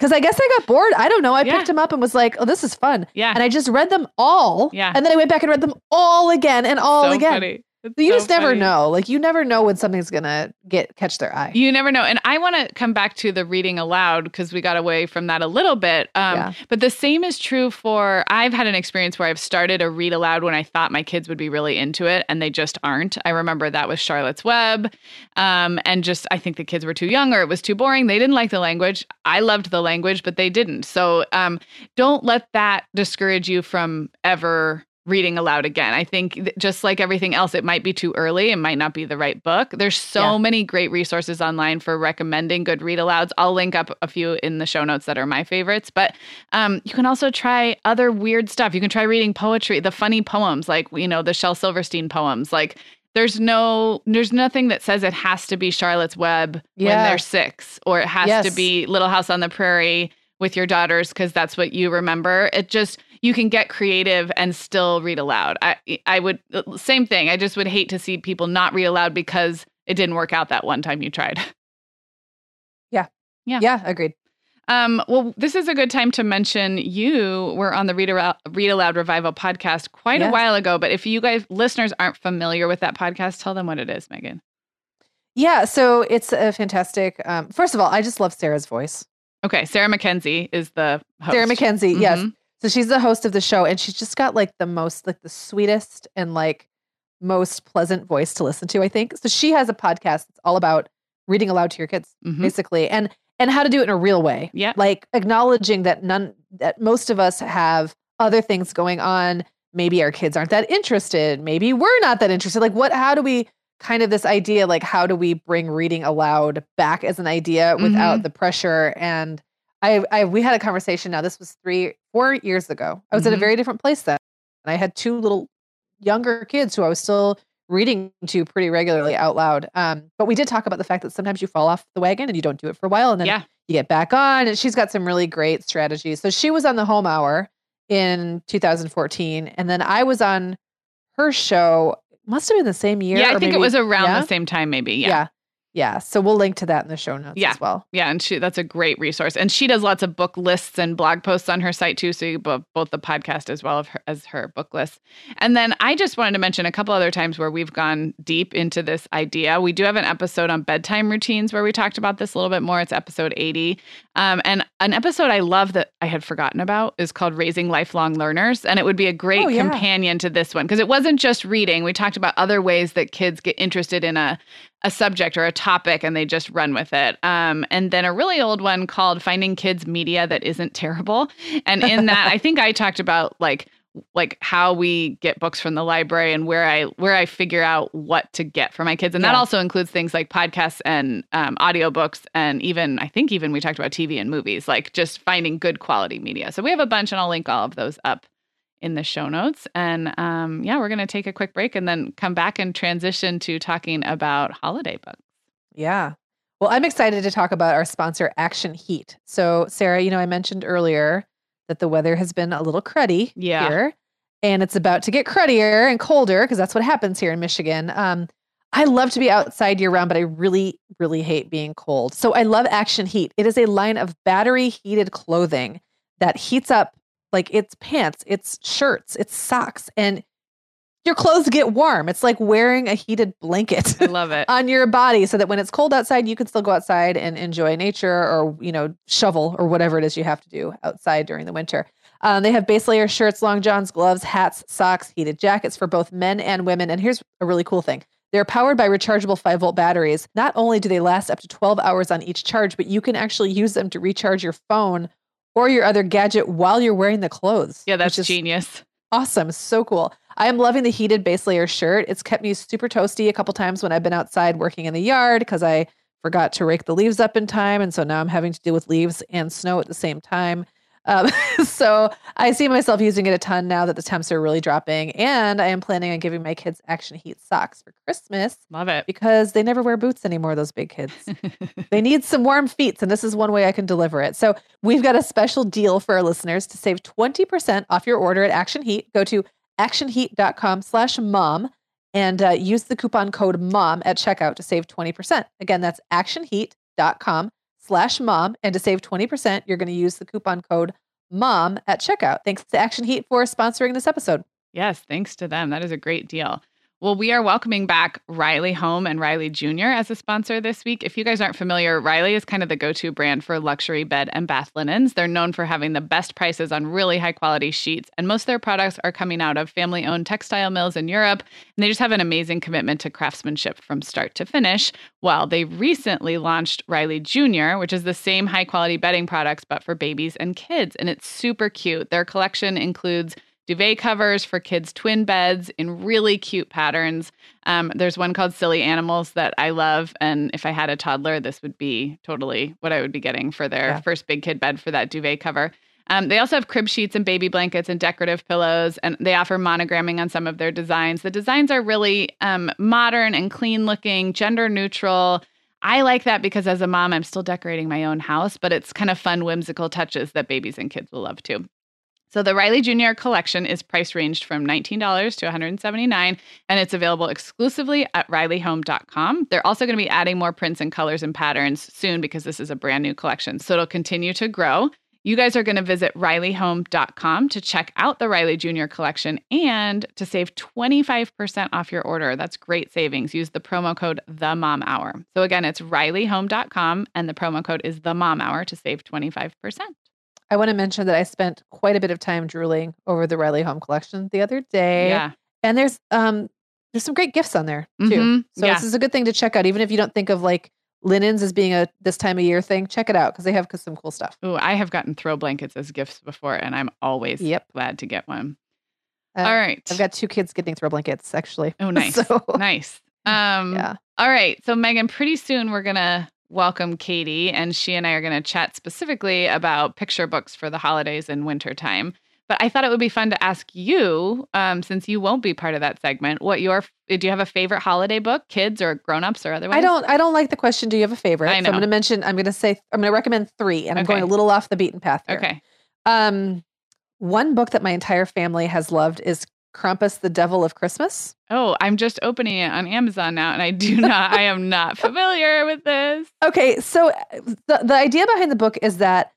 Because I guess I got bored. I don't know. I Yeah. picked them up and was like, "Oh, this is fun," yeah and I just read them all. Yeah. and then I went back and read them all again and all so again. funny. It's you so just never know. Like you never know when something's gonna get catch their eye. You never know. And I want to come back to the reading aloud because we got away from that a little bit. Um, Yeah. But the same is true for I've had an experience where I've started a read aloud when I thought my kids would be really into it and they just aren't. I remember that with Charlotte's Web. Um, and just, I think the kids were too young or it was too boring. They didn't like the language. I loved the language, but they didn't. So um, don't let that discourage you from ever reading aloud again. I think just like everything else, it might be too early. It might not be the right book. There's so Yeah. many great resources online for recommending good read alouds. I'll link up a few in the show notes that are my favorites. But um, you can also try other weird stuff. You can try reading poetry, the funny poems, like you know the Shel Silverstein poems. Like there's no, there's nothing that says it has to be Charlotte's Web when they're six, or it has to be Little House on the Prairie with your daughters because that's what you remember. It just you can get creative and still read aloud. I I would same thing. I just would hate to see people not read aloud because it didn't work out that one time you tried. Yeah. Yeah, Yeah, agreed. Um, well, this is a good time to mention you were on the Read Aloud, Read Aloud Revival podcast quite a while ago. But if you guys listeners aren't familiar with that podcast, tell them what it is, Meagan. Yeah, so it's a fantastic. Um, first of all, I just love Sarah's voice. Okay, Sarah Mackenzie is the host. Sarah Mackenzie, yes. So she's the host of the show, and she's just got like the most, like the sweetest and like most pleasant voice to listen to. I think so. She has a podcast that's all about reading aloud to your kids, Mhm. basically, and and how to do it in a real way. Yeah. like acknowledging that none that most of us have other things going on. Maybe our kids aren't that interested. Maybe we're not that interested. Like, what? How do we? Kind of this idea, like how do we bring reading aloud back as an idea without the pressure and I, I we had a conversation now. This was three, four years ago. I was at a Mhm. very different place then. And I had two little younger kids who I was still reading to pretty regularly out loud. Um, but we did talk about the fact that sometimes you fall off the wagon and you don't do it for a while, and then Yeah. you get back on. And she's got some really great strategies. So she was on the home hour in 2014. And then I was on her show, must have been the same year. Yeah, I think it was around yeah? the same time, maybe. Yeah. Yeah. Yeah. So we'll link to that in the show notes Yeah. as well. Yeah, and she that's a great resource. And she does lots of book lists and blog posts on her site too. So you both both the podcast as well her, as her book lists. And then I just wanted to mention a couple other times where we've gone deep into this idea. We do have an episode on bedtime routines where we talked about this a little bit more. It's episode 80. Um, and an episode I love that I had forgotten about is called Raising Lifelong Learners. And it would be a great Oh, yeah. companion to this one because it wasn't just reading. We talked about other ways that kids get interested in a a subject or a topic and they just run with it. Um, and then a really old one called Finding Kids Media That Isn't Terrible. And in that, I think I talked about like like how we get books from the library and where I where I figure out what to get for my kids. And that also includes things like podcasts and um, audiobooks and even I think even we talked about TV and movies, like just finding good quality media. So we have a bunch and I'll link all of those up in the show notes. And um, yeah, we're going to take a quick break and then come back and transition to talking about holiday books. Yeah. Well, I'm excited to talk about our sponsor, Action Heat. So, Sarah, you know, I mentioned earlier that the weather has been a little cruddy Yeah. here, and it's about to get cruddier and colder because that's what happens here in Michigan. Um, I love to be outside year round, but I really, really hate being cold. So I love Action Heat. It is a line of battery heated clothing that heats up like it's pants, it's shirts, it's socks, and your clothes get warm. It's like wearing a heated blanket I love it. on your body so that when it's cold outside, you can still go outside and enjoy nature or, you know, shovel or whatever it is you have to do outside during the winter. Um, they have base layer shirts, long johns, gloves, hats, socks, heated jackets for both men and women. And here's a really cool thing. They're powered by rechargeable 5 volt batteries. Not only do they last up to 12 hours on each charge, but you can actually use them to recharge your phone or your other gadget while you're wearing the clothes. yeah, which that's is genius. Awesome. So cool. I am loving the heated base layer shirt. It's kept me super toasty a couple times when I've been outside working in the yard because I forgot to rake the leaves up in time. And so now I'm having to deal with leaves and snow at the same time. Um, so I see myself using it a ton now that the temps are really dropping. And I am planning on giving my kids Action Heat socks for Christmas Love it. because they never wear boots anymore, those big kids. they need some warm feet, and this is one way I can deliver it. So we've got a special deal for our listeners to save 20% off your order at Action Heat. Go to actionheat.com slash mom and uh, use the coupon code mom at checkout to save 20%. Again, that's actionheat.com slash mom. And to save 20%, you're going to use the coupon code mom at checkout. Thanks to Action Heat for sponsoring this episode. Yes, thanks to them. That is a great deal. Well, we are welcoming back Riley Home and Riley Jr. as a sponsor this week. If you guys aren't familiar, Riley is kind of the go to brand for luxury bed and bath linens. They're known for having the best prices on really high quality sheets, and most of their products are coming out of family owned textile mills in Europe. And they just have an amazing commitment to craftsmanship from start to finish. While they recently launched Riley Jr., which is the same high quality bedding products, but for babies and kids. And it's super cute. Their collection includes duvet covers for kids' twin beds in really cute patterns. Um, there's one called Silly Animals that I love. And if I had a toddler, this would be totally what I would be getting for their Yeah. first big kid bed for that duvet cover. Um, they also have crib sheets and baby blankets and decorative pillows, and they offer monogramming on some of their designs. The designs are really um, modern and clean looking, gender neutral. I like that because as a mom, I'm still decorating my own house, but it's kind of fun, whimsical touches that babies and kids will love too. So the Riley Jr. collection is price ranged from $19 to 179 and it's available exclusively at rileyhome.com. They're also going to be adding more prints and colors and patterns soon because this is a brand new collection. So it'll continue to grow. You guys are going to visit rileyhome.com to check out the Riley Jr. collection and to save 25% off your order. That's great savings. Use the promo code the mom hour. So again, it's rileyhome.com and the promo code is the mom hour to save 25%. I want to mention that I spent quite a bit of time drooling over the Riley Home collection the other day. Yeah. And there's um there's some great gifts on there too. Mhm. So Yeah. this is a good thing to check out, even if you don't think of like linens as being a this time of year thing. Check it out because they have some cool stuff. Oh, I have gotten throw blankets as gifts before, and I'm always Yep. glad to get one. Uh, All right. I've got two kids getting throw blankets actually. oh, nice. So nice. Um, yeah, All right. So, Meagan, pretty soon we're going to welcome Katie, and she and I are going to chat specifically about picture books for the holidays and winter time. But I thought it would be fun to ask you, um, since you won't be part of that segment, what your do you have a favorite holiday book, kids or grown-ups or otherwise? I don't. I don't like the question. Do you have a favorite? I So know. I'm going to mention. I'm going to say. I'm going to recommend three, and I'm going a little off the beaten path. Here. Okay. Um, one book that my entire family has loved is Krampus, the Devil of Christmas. Oh, I'm just opening it on Amazon now, and I do not. I am not familiar with this. Okay, so uh, the the idea behind the book is that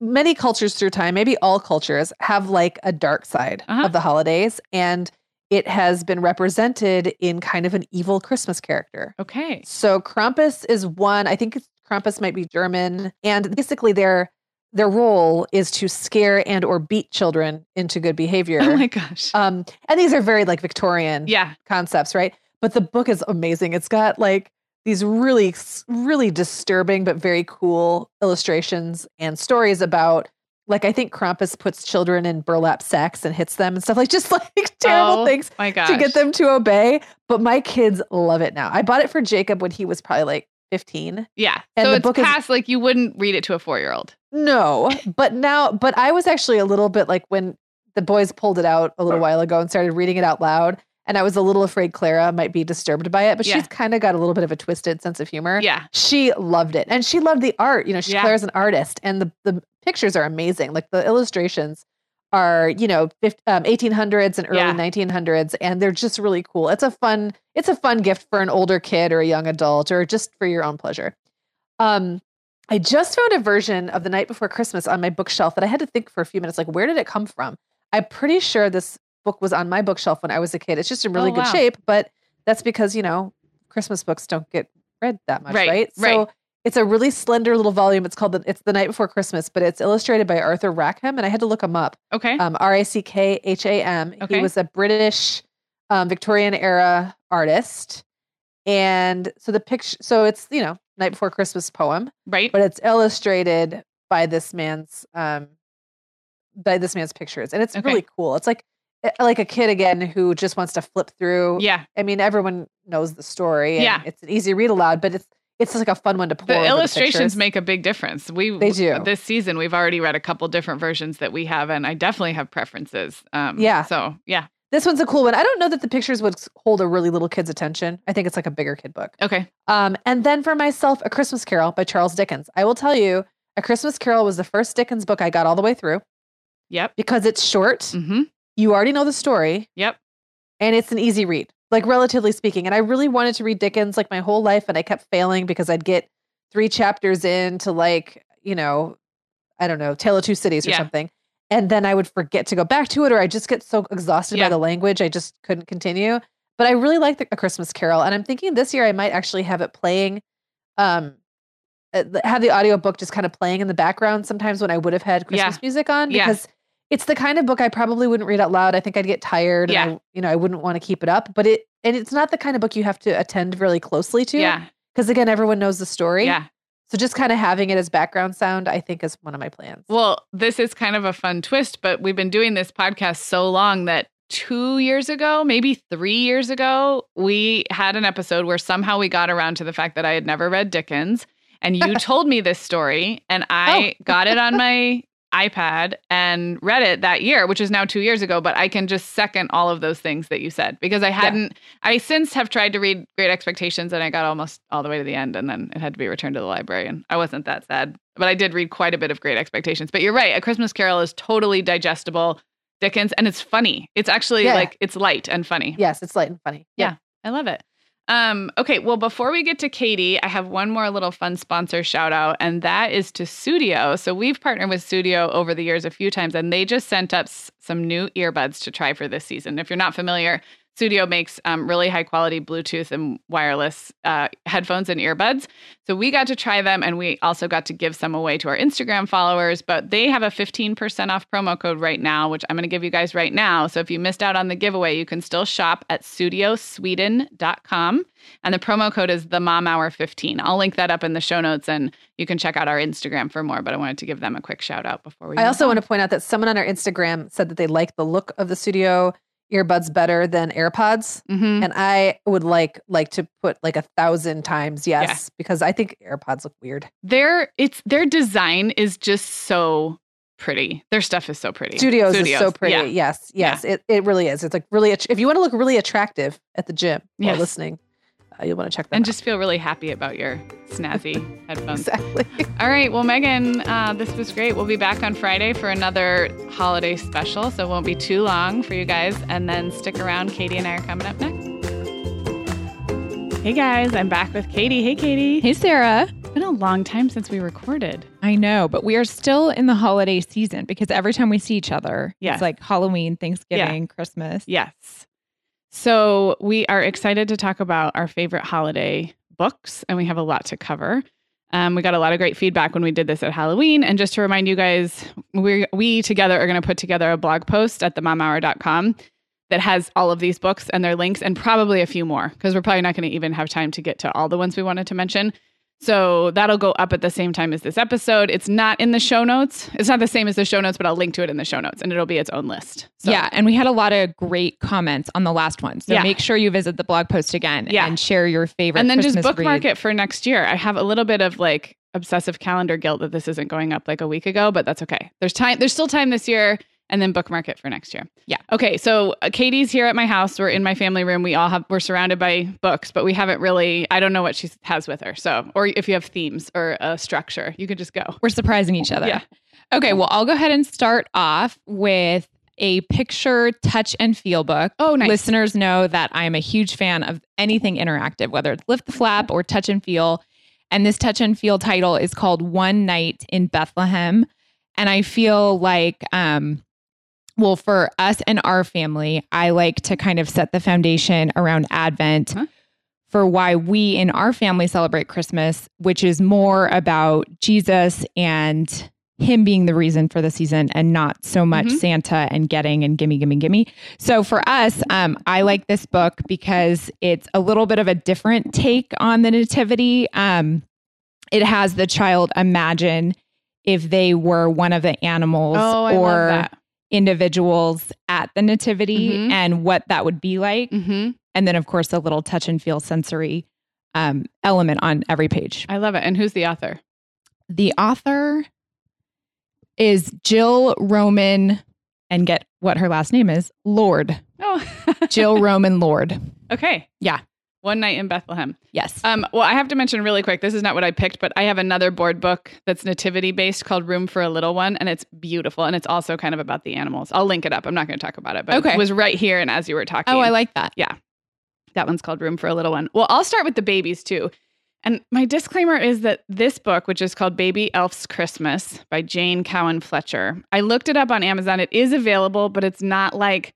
many cultures through time, maybe all cultures, have like a dark side Uh-huh. of the holidays, and it has been represented in kind of an evil Christmas character. Okay. So Krampus is one. I think it's, Krampus might be German, and basically their their role is to scare and or beat children into good behavior. Oh my gosh. um, and these are very like Victorian yeah. concepts, right? But the book is amazing. It's got like these really, really disturbing but very cool illustrations and stories about, like, I think Krampus puts children in burlap sacks and hits them and stuff like just like terrible Oh things to get them to obey. But my kids love it now. I bought it for Jacob when he was probably like 15. Yeah. And so the it's book is- past like you wouldn't read it to a four year old. No, but now, but I was actually a little bit like when the boys pulled it out a little while ago and started reading it out loud. And I was a little afraid Clara might be disturbed by it, but Yeah. she's kind of got a little bit of a twisted sense of humor. Yeah. She loved it. And she loved the art. You know, she, Yeah. Claire's an artist and the, the pictures are amazing. Like the illustrations are, you know, fif- um, 1800s and early Yeah. 1900s. And they're just really cool. It's a fun, it's a fun gift for an older kid or a young adult or just for your own pleasure. Um, I just found a version of The Night Before Christmas on my bookshelf that I had to think for a few minutes like, where did it come from? I'm pretty sure this book was on my bookshelf when I was a kid. It's just in really Oh, good wow. shape, but that's because, you know, Christmas books don't get read that much, Right, right? right. So it's a really slender little volume. It's called the, It's the Night Before Christmas, but it's illustrated by Arthur Rackham, and I had to look him up. Okay. Um, R A C K H A M. Okay. He was a British um, Victorian era artist, and so the picture. So it's you know Night Before Christmas poem, right. but it's illustrated by this man's um, by this man's pictures, and it's Okay. really cool. It's like eh, like a kid again who just wants to flip through. yeah. I mean, everyone knows the story. And Yeah. it's an easy read aloud, but it's it's like a fun one to pour. The illustrations pictures. make a big difference. We They do. this season. We've already read a couple different versions that we have, and I definitely have preferences. Um, Yeah. So yeah. This one's a cool one. I don't know that the pictures would hold a really little kid's attention. I think it's like a bigger kid book. Okay. Um, and then for myself, A Christmas Carol by Charles Dickens. I will tell you, A Christmas Carol was the first Dickens book I got all the way through Yep. because it's short. Mm-hmm. You already know the story, Yep. and it's an easy read, like relatively speaking. And I really wanted to read Dickens like my whole life, and I kept failing because I'd get three chapters into like, you know, I don't know, Tale of Two Cities or Yeah. something. And then I would forget to go back to it, or I just get so exhausted Yeah. by the language, I just couldn't continue. But I really like the, A Christmas Carol, and I'm thinking this year I might actually have it playing, um, uh, have the audiobook just kind of playing in the background sometimes when I would have had Christmas Yeah. music on Yeah. because it's the kind of book I probably wouldn't read out loud. I think I'd get tired. Yeah. And I, you know, I wouldn't want to keep it up. But it and it's not the kind of book you have to attend really closely to. Yeah. Because again, everyone knows the story. Yeah. So just kind of having it as background sound, I think, is one of my plans. Well, this is kind of a fun twist, but we've been doing this podcast so long that two years ago, maybe three years ago, we had an episode where somehow we got around to the fact that I had never read Dickens. And you told me this story, and I oh. got it on my iPad and read it that year, which is now two years ago. But I can just second all of those things that you said because I hadn't, I since have tried to read Great Expectations and I got almost all the way to the end and then it had to be returned to the library. And I wasn't that sad, but I did read quite a bit of Great Expectations. But you're right. A Christmas Carol is totally digestible. Dickens, and it's funny. It's actually Yeah. like it's light and funny. yes, it's light and funny. Yeah. I love it. Um, okay, well, before we get to Katie, I have one more little fun sponsor shout out, and that is to Sudio. So we've partnered with Sudio over the years a few times, and they just sent us some new earbuds to try for this season. If you're not familiar, Sudio makes um, really high quality Bluetooth and wireless uh, headphones and earbuds. So we got to try them, and we also got to give some away to our Instagram followers. But they have a 15% off promo code right now, which I'm going to give you guys right now. So if you missed out on the giveaway, you can still shop at sudiosweden.com. And the promo code is the mom hour 15. I'll link that up in the show notes and you can check out our Instagram for more. But I wanted to give them a quick shout out before we I also on. want to point out that someone on our Instagram said that they like the look of the sudio earbuds better than AirPods. Mhm. And I would like like to put like a thousand times yes because I think AirPods look weird. their it's their design is just so pretty. Their stuff is so pretty. Sudios, is so pretty. Yeah. Yes, yes, it, it really is. It's like really, if you want to look really attractive at the gym while Yes. listening, you'll want to check them And out. just feel really happy about your snazzy headphones. exactly. All right. Well, Meagan, uh, this was great. We'll be back on Friday for another holiday special. So it won't be too long for you guys. And then stick around. Katie and I are coming up next. Hey guys, I'm back with Katie. Hey, Katie. Hey, Sarah. It's been a long time since we recorded. I know, but we are still in the holiday season because every time we see each other, Yes. it's like Halloween, Thanksgiving, Christmas. Yes. So we are excited to talk about our favorite holiday books, and we have a lot to cover. Um, we got a lot of great feedback when we did this at Halloween. And just to remind you guys, we we together are going to put together a blog post at themomhour.com that has all of these books and their links and probably a few more because we're probably not going to even have time to get to all the ones we wanted to mention. So that'll go up at the same time as this episode. It's not in the show notes. It's not the same as the show notes, but I'll link to it in the show notes and it'll be its own list. So, Yeah, and we had a lot of great comments on the last one. So Yeah. make sure you visit the blog post again Yeah. and share your favorite. and then Christmas just bookmark read. it for next year. I have a little bit of like obsessive calendar guilt that this isn't going up like a week ago, but that's okay. There's time. There's still time this year, and then bookmark it for next year. Yeah. Okay. So uh, Katie's here at my house. We're in my family room. We all have. We're surrounded by books, but we haven't really. I don't know what she has with her. So, or if you have themes or a structure, you could just go. We're surprising each other. Yeah. Okay, well, I'll go ahead and start off with a picture, touch, and feel book. Oh, nice. Listeners know that I'm a huge fan of anything interactive, whether it's lift the flap or touch and feel. And this touch and feel title is called One Night in Bethlehem. And I feel like, um, well, for us and our family, I like to kind of set the foundation around Advent Huh? for why we in our family celebrate Christmas, which is more about Jesus and him being the reason for the season and not so much Mhm. Santa and getting and gimme, gimme, gimme. So for us, um, I like this book because it's a little bit of a different take on the nativity. Um, it has the child imagine if they were one of the animals Oh, or. Individuals at the nativity Mhm. and what that would be like. hmm And then, of course, a little touch and feel sensory um, element on every page. I love it. And who's the author? The author is Jill Roman, and get what her last name is Lord. Oh, Jill Roman Lord. okay. Yeah. One night in Bethlehem. Yes. Um, well, I have to mention really quick. This is not what I picked, but I have another board book that's nativity based called Room for a Little One, and it's beautiful. And it's also kind of about the animals. I'll link it up. I'm not going to talk about it, but Okay. it was right here. And as you were talking, oh, I like that. Yeah. That one's called Room for a Little One. Well, I'll start with the babies too. And my disclaimer is that this book, which is called Baby Elf's Christmas by Jane Cowen Fletcher, I looked it up on Amazon. It is available, but it's not like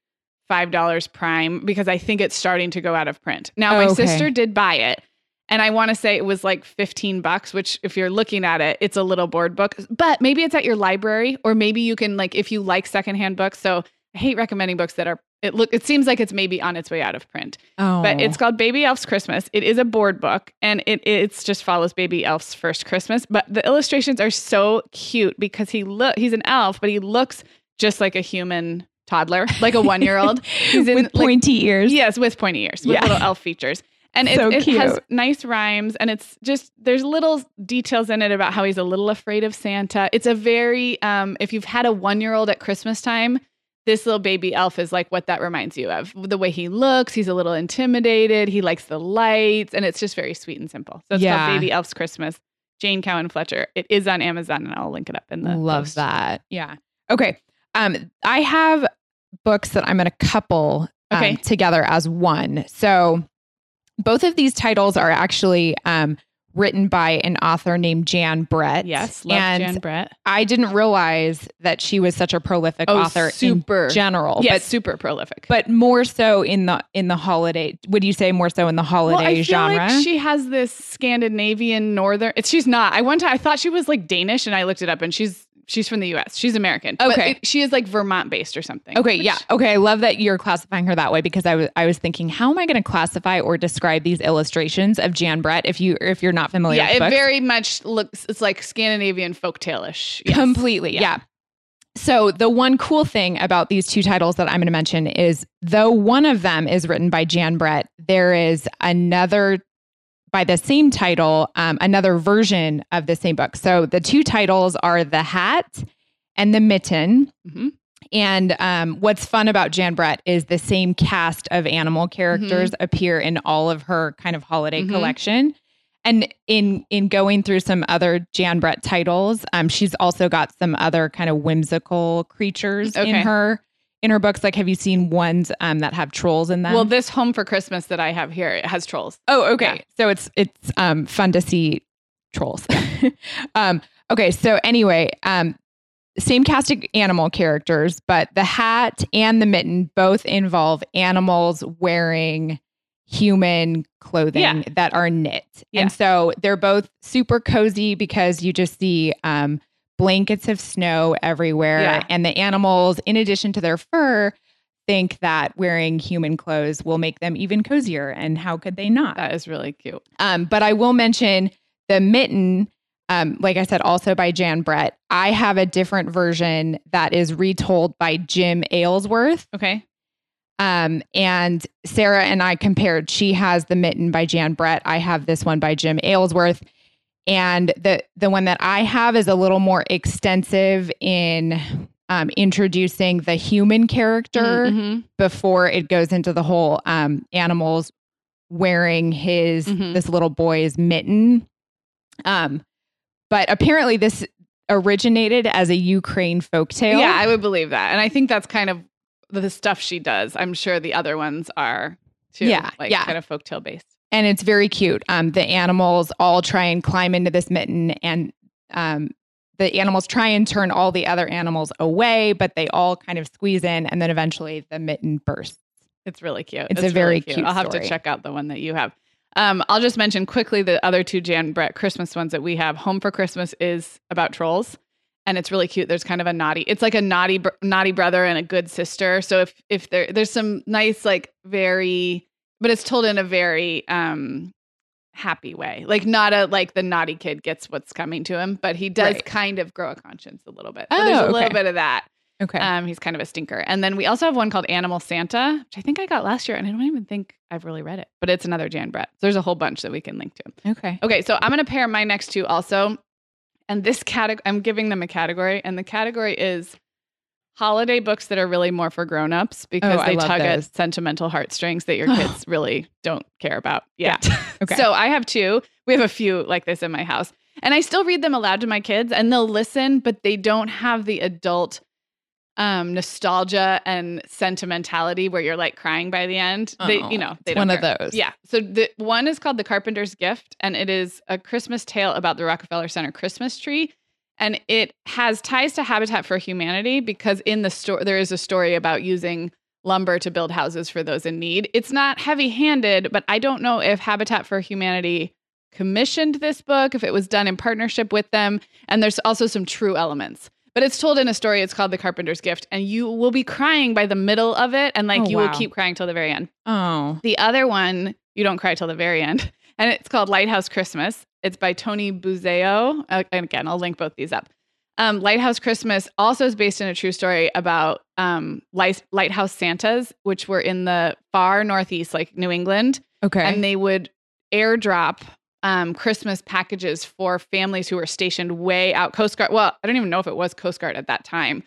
$5 prime because I think it's starting to go out of print. Now, my oh, Okay. sister did buy it. And I want to say it was like 15 bucks, which if you're looking at it, it's a little board book, but maybe it's at your library or maybe you can like, if you like secondhand books. So I hate recommending books that are, it look, it seems like it's maybe on its way out of print Oh, but it's oh. called Baby Elf's Christmas. It is a board book, and it it's just follows Baby Elf's first Christmas. But the illustrations are so cute because he look he's an elf, but he looks just like a human toddler, like a one year old. He's in with like, pointy ears. yes, with pointy ears, with Yeah. little elf features. And it, So it has nice rhymes, and it's just there's little details in it about how he's a little afraid of Santa. It's a very um, if you've had a one year old at Christmas time, this little baby elf is like what that reminds you of. The way he looks, he's a little intimidated. He likes the lights, and it's just very sweet and simple. So it's Yeah. called Baby Elf's Christmas. Jane Cowen Fletcher. It is on Amazon, and I'll link it up in the Love post. that. Yeah. Okay. Um, I have books that I'm going to couple um, Okay. together as one. So both of these titles are actually um, written by an author named Jan Brett. Yes, love and Jan Brett. I didn't realize that she was such a prolific Oh, author super. in general. Yes, But super prolific. but more so in the in the holiday. Would you say more so in the holiday well, genre? like she has this Scandinavian northern. She's not. I one time I thought she was like Danish, and I looked it up, and she's she's from the U.S. She's American. Okay. it- she is like Vermont based or something. Okay, which- yeah. Okay, I love that you're classifying her that way because I was I was thinking, how am I going to classify or describe these illustrations of Jan Brett if you if you're not familiar Yeah, it very much looks. It's like Scandinavian folktale-ish. Yes. completely, Yeah. yeah. So the one cool thing about these two titles that I'm going to mention is though one of them is written by Jan Brett, there is another by the same title, um, another version of the same book. So the two titles are The Hat and the Mitten. hmm And um, what's fun about Jan Brett is the same cast of animal characters appear in all of her kind of holiday Mhm. collection. And in in going through some other Jan Brett titles, um, she's also got some other kind of whimsical creatures in her in her books. Like, have you seen ones um, that have trolls in them? Well, this home for Christmas that I have here it has trolls. Oh, okay. Yeah. So it's it's um fun to see trolls. um okay, so anyway, um same cast of animal characters, but the hat and the mitten both involve animals wearing human clothing Yeah. that are knit. Yeah. And so they're both super cozy because you just see um blankets of snow everywhere. Yeah. and the animals in addition to their fur think that wearing human clothes will make them even cozier and how could they not? That is really cute. um, but i will mention the mitten um, like i said also by jan brett. I have a different version that is retold by jim aylesworth. Okay. um, and sarah and i compared. She has the mitten by jan brett. I have this one by jim aylesworth and the the one that i have is a little more extensive in um, introducing the human character Mhm. before it goes into the whole um animals wearing his Mhm. this little boy's mitten um but apparently this originated as a ukraine folktale Yeah, I would believe that. And I think that's kind of the stuff she does. I'm sure the other ones are too. Yeah, Like yeah. kind of folktale based. And it's very cute um the animals all try and climb into this mitten and um the animals try and turn all the other animals away but they all kind of squeeze in and then eventually the mitten bursts It's really cute. It's a very cute I'll have story. to check out the one that you have. Um, I'll just mention quickly the other two Jan Brett Christmas ones that we have. Home for Christmas is about trolls, and it's really cute. There's kind of a naughty. It's like a naughty, br- naughty brother and a good sister. So if if there there's some nice like very, but it's told in a very um happy way, like not a like the naughty kid gets what's coming to him, but he does Right. kind of grow a conscience a little bit. So Oh, there's a okay. little bit of that. okay Um, he's kind of a stinker. And then we also have one called Animal Santa, which I think I got last year, and I don't even think I've really read it, but it's another Jan Brett. So there's a whole bunch that we can link to. okay Okay, so I'm going to pair my next two also. And this category, I'm giving them a category, and the category is holiday books that are really more for grown-ups because Oh, they tug those. at sentimental heartstrings that your kids really don't care about yet. okay So I have two. We have a few like this in my house. And I still read them aloud to my kids and they'll listen, but they don't have the adult um nostalgia and sentimentality where you're like crying by the end. they Oh, you know, they don't one of those. Yeah. So the one is called The Carpenter's Gift and it is a Christmas tale about the Rockefeller Center Christmas tree. And it has ties to Habitat for Humanity because in the story there is a story about using lumber to build houses for those in need. It's not heavy handed, but I don't know if Habitat for Humanity commissioned this book, if it was done in partnership with them. And there's also some true elements. But it's told in a story. It's called The Carpenter's Gift. And you will be crying by the middle of it. And like Oh, you wow. will keep crying till the very end. oh The other one, you don't cry till the very end. And it's called Lighthouse Christmas. It's by Toni Buzzeo. Uh, and again, I'll link both these up. Um, Lighthouse Christmas also is based in a true story about um, light, lighthouse Santas, which were in the far northeast, like New England, okay and they would airdrop um, Christmas packages for families who were stationed way out Coast Guard. Well, I don't even know if it was Coast Guard at that time,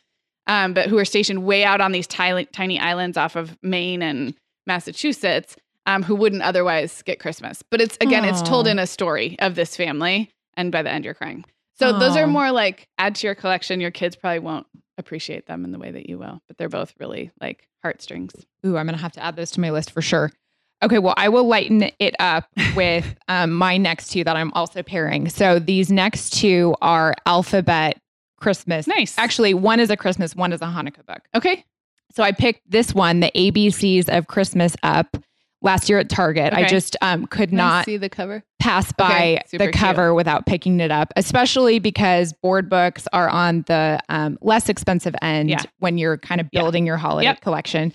um, but who were stationed way out on these tiny, tiny islands off of Maine and Massachusetts, um, who wouldn't otherwise get Christmas. But it's again, it's told in a story of this family, and by the end, you're crying. So those are more like add to your collection. Your kids probably won't appreciate them in the way that you will, but they're both really like heartstrings. Ooh, I'm gonna have to add those to my list for sure. Okay, well, I will lighten it up with um, my next two that I'm also pairing. So these next two are alphabet Christmas. Nice. Actually, one is a Christmas, one is a Hanukkah book. Okay. So I picked this one, the ABCs of Christmas Up, last year at Target. I just um, could not see the cover. pass by Okay, the cover without picking it up, especially because board books are on the um, less expensive end Yeah. when you're kind of Yeah. building your holiday Yep. collection.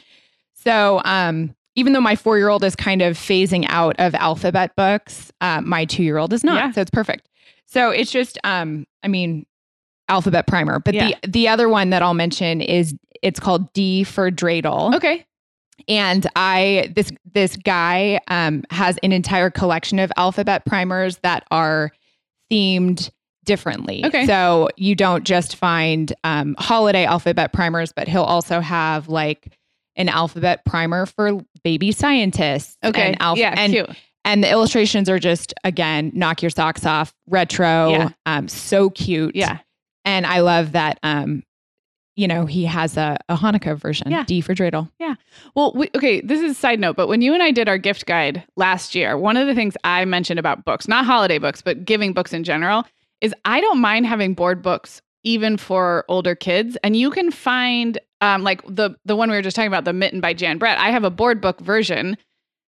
So, um, even though my four year old is kind of phasing out of alphabet books, uh, my two year old is not. Yeah. So it's perfect. So it's just, um, I mean, alphabet primer. But Yeah. the the other one that I'll mention is it's called D for Dreidel Okay. And i this this guy um has an entire collection of alphabet primers that are themed differently. Okay. So you don't just find um, holiday alphabet primers, but he'll also have like an alphabet primer for baby scientists. Okay. And, alph- yeah, and, cute. and the illustrations are just, again, knock your socks off, retro, Yeah. um, so cute. Yeah. And I love that, um, you know, he has a, a Hanukkah version, Yeah. D for dreidel. Yeah. Well, we, okay, this is a side note, but when you and I did our gift guide last year, one of the things I mentioned about books, not holiday books, but giving books in general, is I don't mind having board books even for older kids. And you can find um, like the the one we were just talking about, the Mitten by Jan Brett. I have a board book version,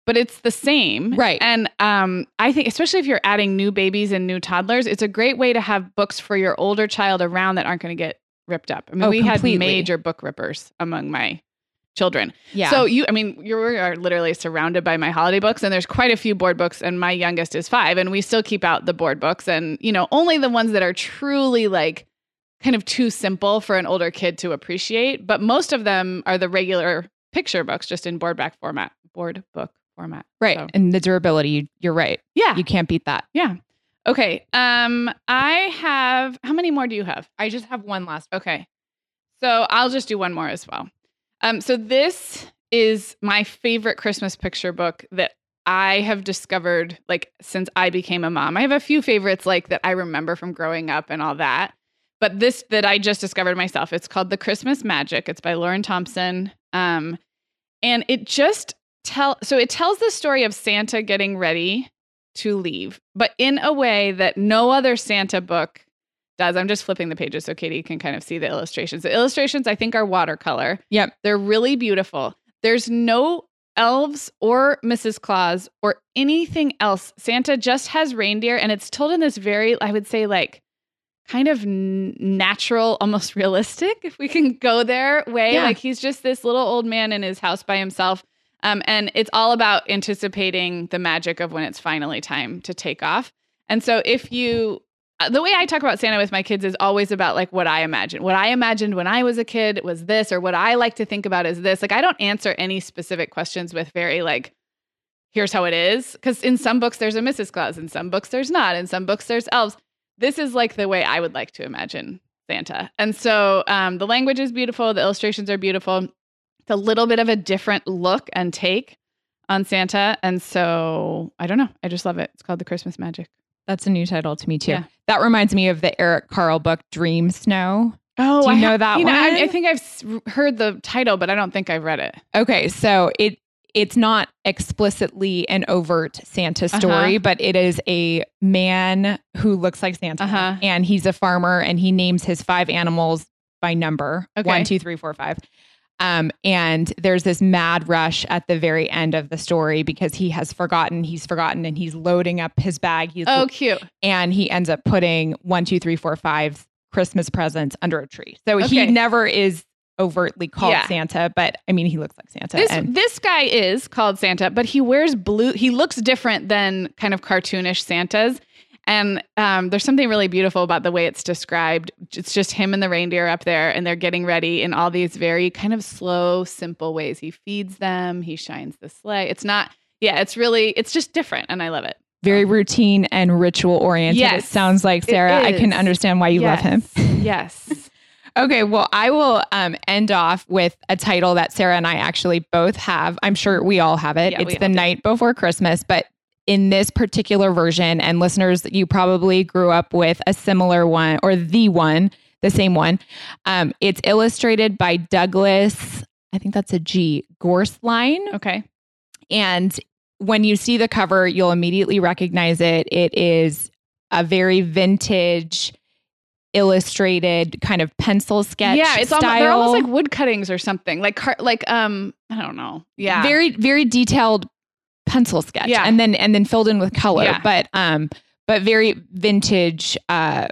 but it's the same. Right. And um, I think especially if you're adding new babies and new toddlers, it's a great way to have books for your older child around that aren't going to get ripped up. I mean, Oh, we completely. had major book rippers among my children. Yeah. So you, I mean, you are literally surrounded by my holiday books, and there's quite a few board books, and my youngest is five, and we still keep out the board books, and you know, only the ones that are truly like kind of too simple for an older kid to appreciate. But most of them are the regular picture books, just in board back format, board book format. right. So, And the durability, you, you're right. yeah, You can't beat that. yeah. Okay. Um, I have. How many more do you have? I just have one last. Okay. So I'll just do one more as well. Um, so this is my favorite Christmas picture book that I have discovered like since I became a mom. I have a few favorites like that I remember from growing up and all that. But this that I just discovered myself, it's called The Christmas Magic. It's by Lauren Thompson. Um, and it just tell so it tells the story of Santa getting ready to leave, but in a way that no other Santa book does. I'm just flipping the pages so Katie can kind of see the illustrations. The illustrations I think are watercolor. Yep. They're really beautiful. There's no elves or Mrs. Claus or anything else. Santa just has reindeer and it's told in this very I would say like kind of natural, almost realistic if we can go there way. Yeah. Like he's just this little old man in his house by himself. Um, and it's all about anticipating the magic of when it's finally time to take off. And so if you uh, the way I talk about Santa with my kids is always about like what I imagine. What I imagined when I was a kid was this, or what I like to think about is this. Like I don't answer any specific questions with very like, here's how it is. Because in some books there's a Mrs. Claus, in some books there's not, in some books there's elves. This is like the way I would like to imagine Santa. And so um, the language is beautiful, the illustrations are beautiful. It's a little bit of a different look and take on Santa. And so I don't know. I just love it. It's called The Christmas Magic. That's a new title to me too. Yeah. That reminds me of the Eric Carle book Dream Snow. Oh, Do you I know ha- that you know, I, one? I think I've heard the title, but I don't think I've read it. Okay, so it it's not explicitly an overt Santa story, Uh-huh. but it is a man who looks like Santa, Uh-huh. and he's a farmer, and he names his five animals by number Okay. one, two, three, four, five. Um, and there's this mad rush at the very end of the story because he has forgotten, he's forgotten, and he's loading up his bag. He's Oh, cute. and he ends up putting one, two, three, four, five Christmas presents under a tree. So he never is overtly called Yeah. Santa, but I mean, he looks like Santa. This and this guy is called Santa, but he wears blue. He looks different than kind of cartoonish Santas. And um, there's something really beautiful about the way it's described. It's just him and the reindeer up there, and they're getting ready in all these very kind of slow, simple ways. He feeds them, he shines the sleigh. It's not, yeah, it's really, it's just different, and I love it. very routine and ritual oriented. It Yes, sounds like Sarah. I can understand why you love him. yes. Okay, well, I will um, end off with a title that Sarah and I actually both have. I'm sure we all have it. Yeah, it's the all do. night before Christmas, but in this particular version, and listeners, you probably grew up with a similar one or the one, the same one. Um, it's illustrated by Douglas. I think that's a G Gorsline. Okay. And when you see the cover, you'll immediately recognize it. It is a very vintage, illustrated kind of pencil sketch. yeah, it's almost, they're almost like wood cuttings or something. Like, car- like, um, I don't know. Yeah. very very detailed pencil sketch. Yeah. and then and then filled in with color. Yeah. But um, but very vintage. Uh,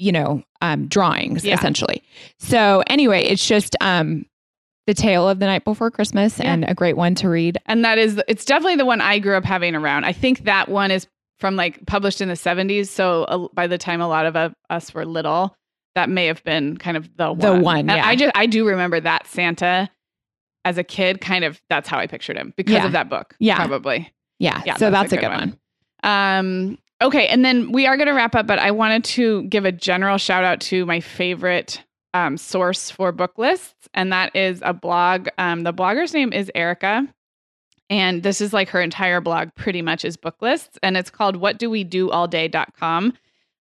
you know, um, drawings Yeah. essentially. So anyway, it's just um, the tale of the night before Christmas, and a great one to read. and that is it's definitely the one I grew up having around. I think that one is from like published in the 70s, so uh, by the time a lot of uh, us were little, that may have been kind of the one. The one, yeah. I just I do remember that Santa as a kid kind of that's how I pictured him because Yeah. of that book. Yeah. Probably. Yeah, Yeah, so that's that's, a good good one. one. Um Okay, and then we are going to wrap up, but I wanted to give a general shout out to my favorite um, source for book lists, and that is a blog. Um, the blogger's name is Erica, and this is like her entire blog pretty much is book lists, and it's called what do we do all day.com.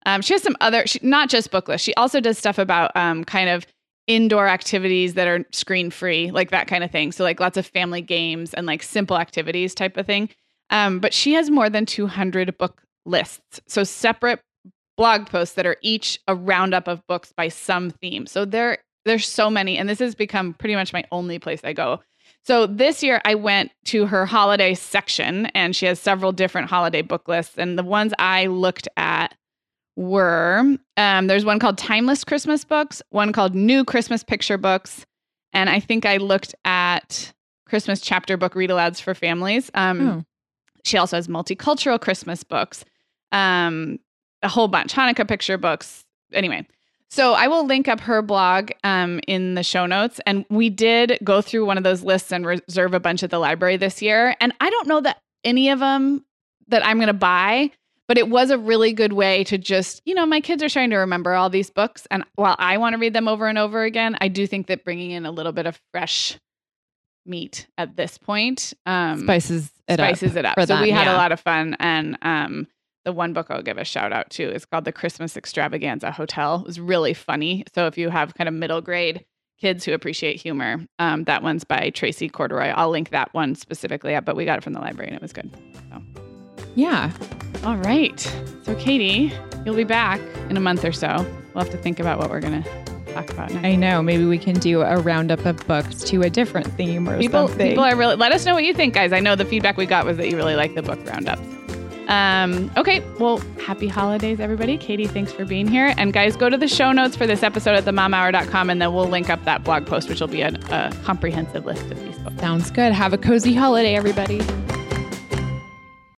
Um, she has some other, she, not just book lists, she also does stuff about um, kind of indoor activities that are screen free, like that kind of thing. So, like lots of family games and like simple activities type of thing. Um, but she has more than 200 book lists. So, separate blog posts that are each a roundup of books by some theme. So, there, there's so many. And this has become pretty much my only place I go. So, this year I went to her holiday section and she has several different holiday book lists. And the ones I looked at were um, there's one called Timeless Christmas Books, one called New Christmas Picture Books, and I think I looked at Christmas chapter book read alouds for families. Um, Hmm. She also has multicultural Christmas books, um, a whole bunch, Hanukkah picture books. Anyway, so I will link up her blog um, in the show notes. And we did go through one of those lists and reserve a bunch at the library this year. And I don't know that any of them that I'm going to buy, but it was a really good way to just, you know, my kids are trying to remember all these books. And while I want to read them over and over again, I do think that bringing in a little bit of fresh meat at this point um, Spices it spices up. it up. So we had yeah. a lot of fun. And um, the one book I'll give a shout out to is called The Christmas Extravaganza Hotel. It was really funny. So if you have kind of middle grade kids who appreciate humor, um, that one's by Tracey Corderoy. I'll link that one specifically up, but we got it from the library and it was good. Yeah. All right. So, Katie, you'll be back in a month or so. We'll have to think about what we're going to talk about next. I know. Maybe we can do a roundup of books to a different theme or People, something. people are really, let us know what you think, guys. I know the feedback we got was that you really like the book roundups. Um, okay, well, happy holidays, everybody. Katie, thanks for being here. And guys, go to the show notes for this episode at themomhour.com and then we'll link up that blog post, which will be a, a comprehensive list of these books. Sounds good. Have a cozy holiday, everybody.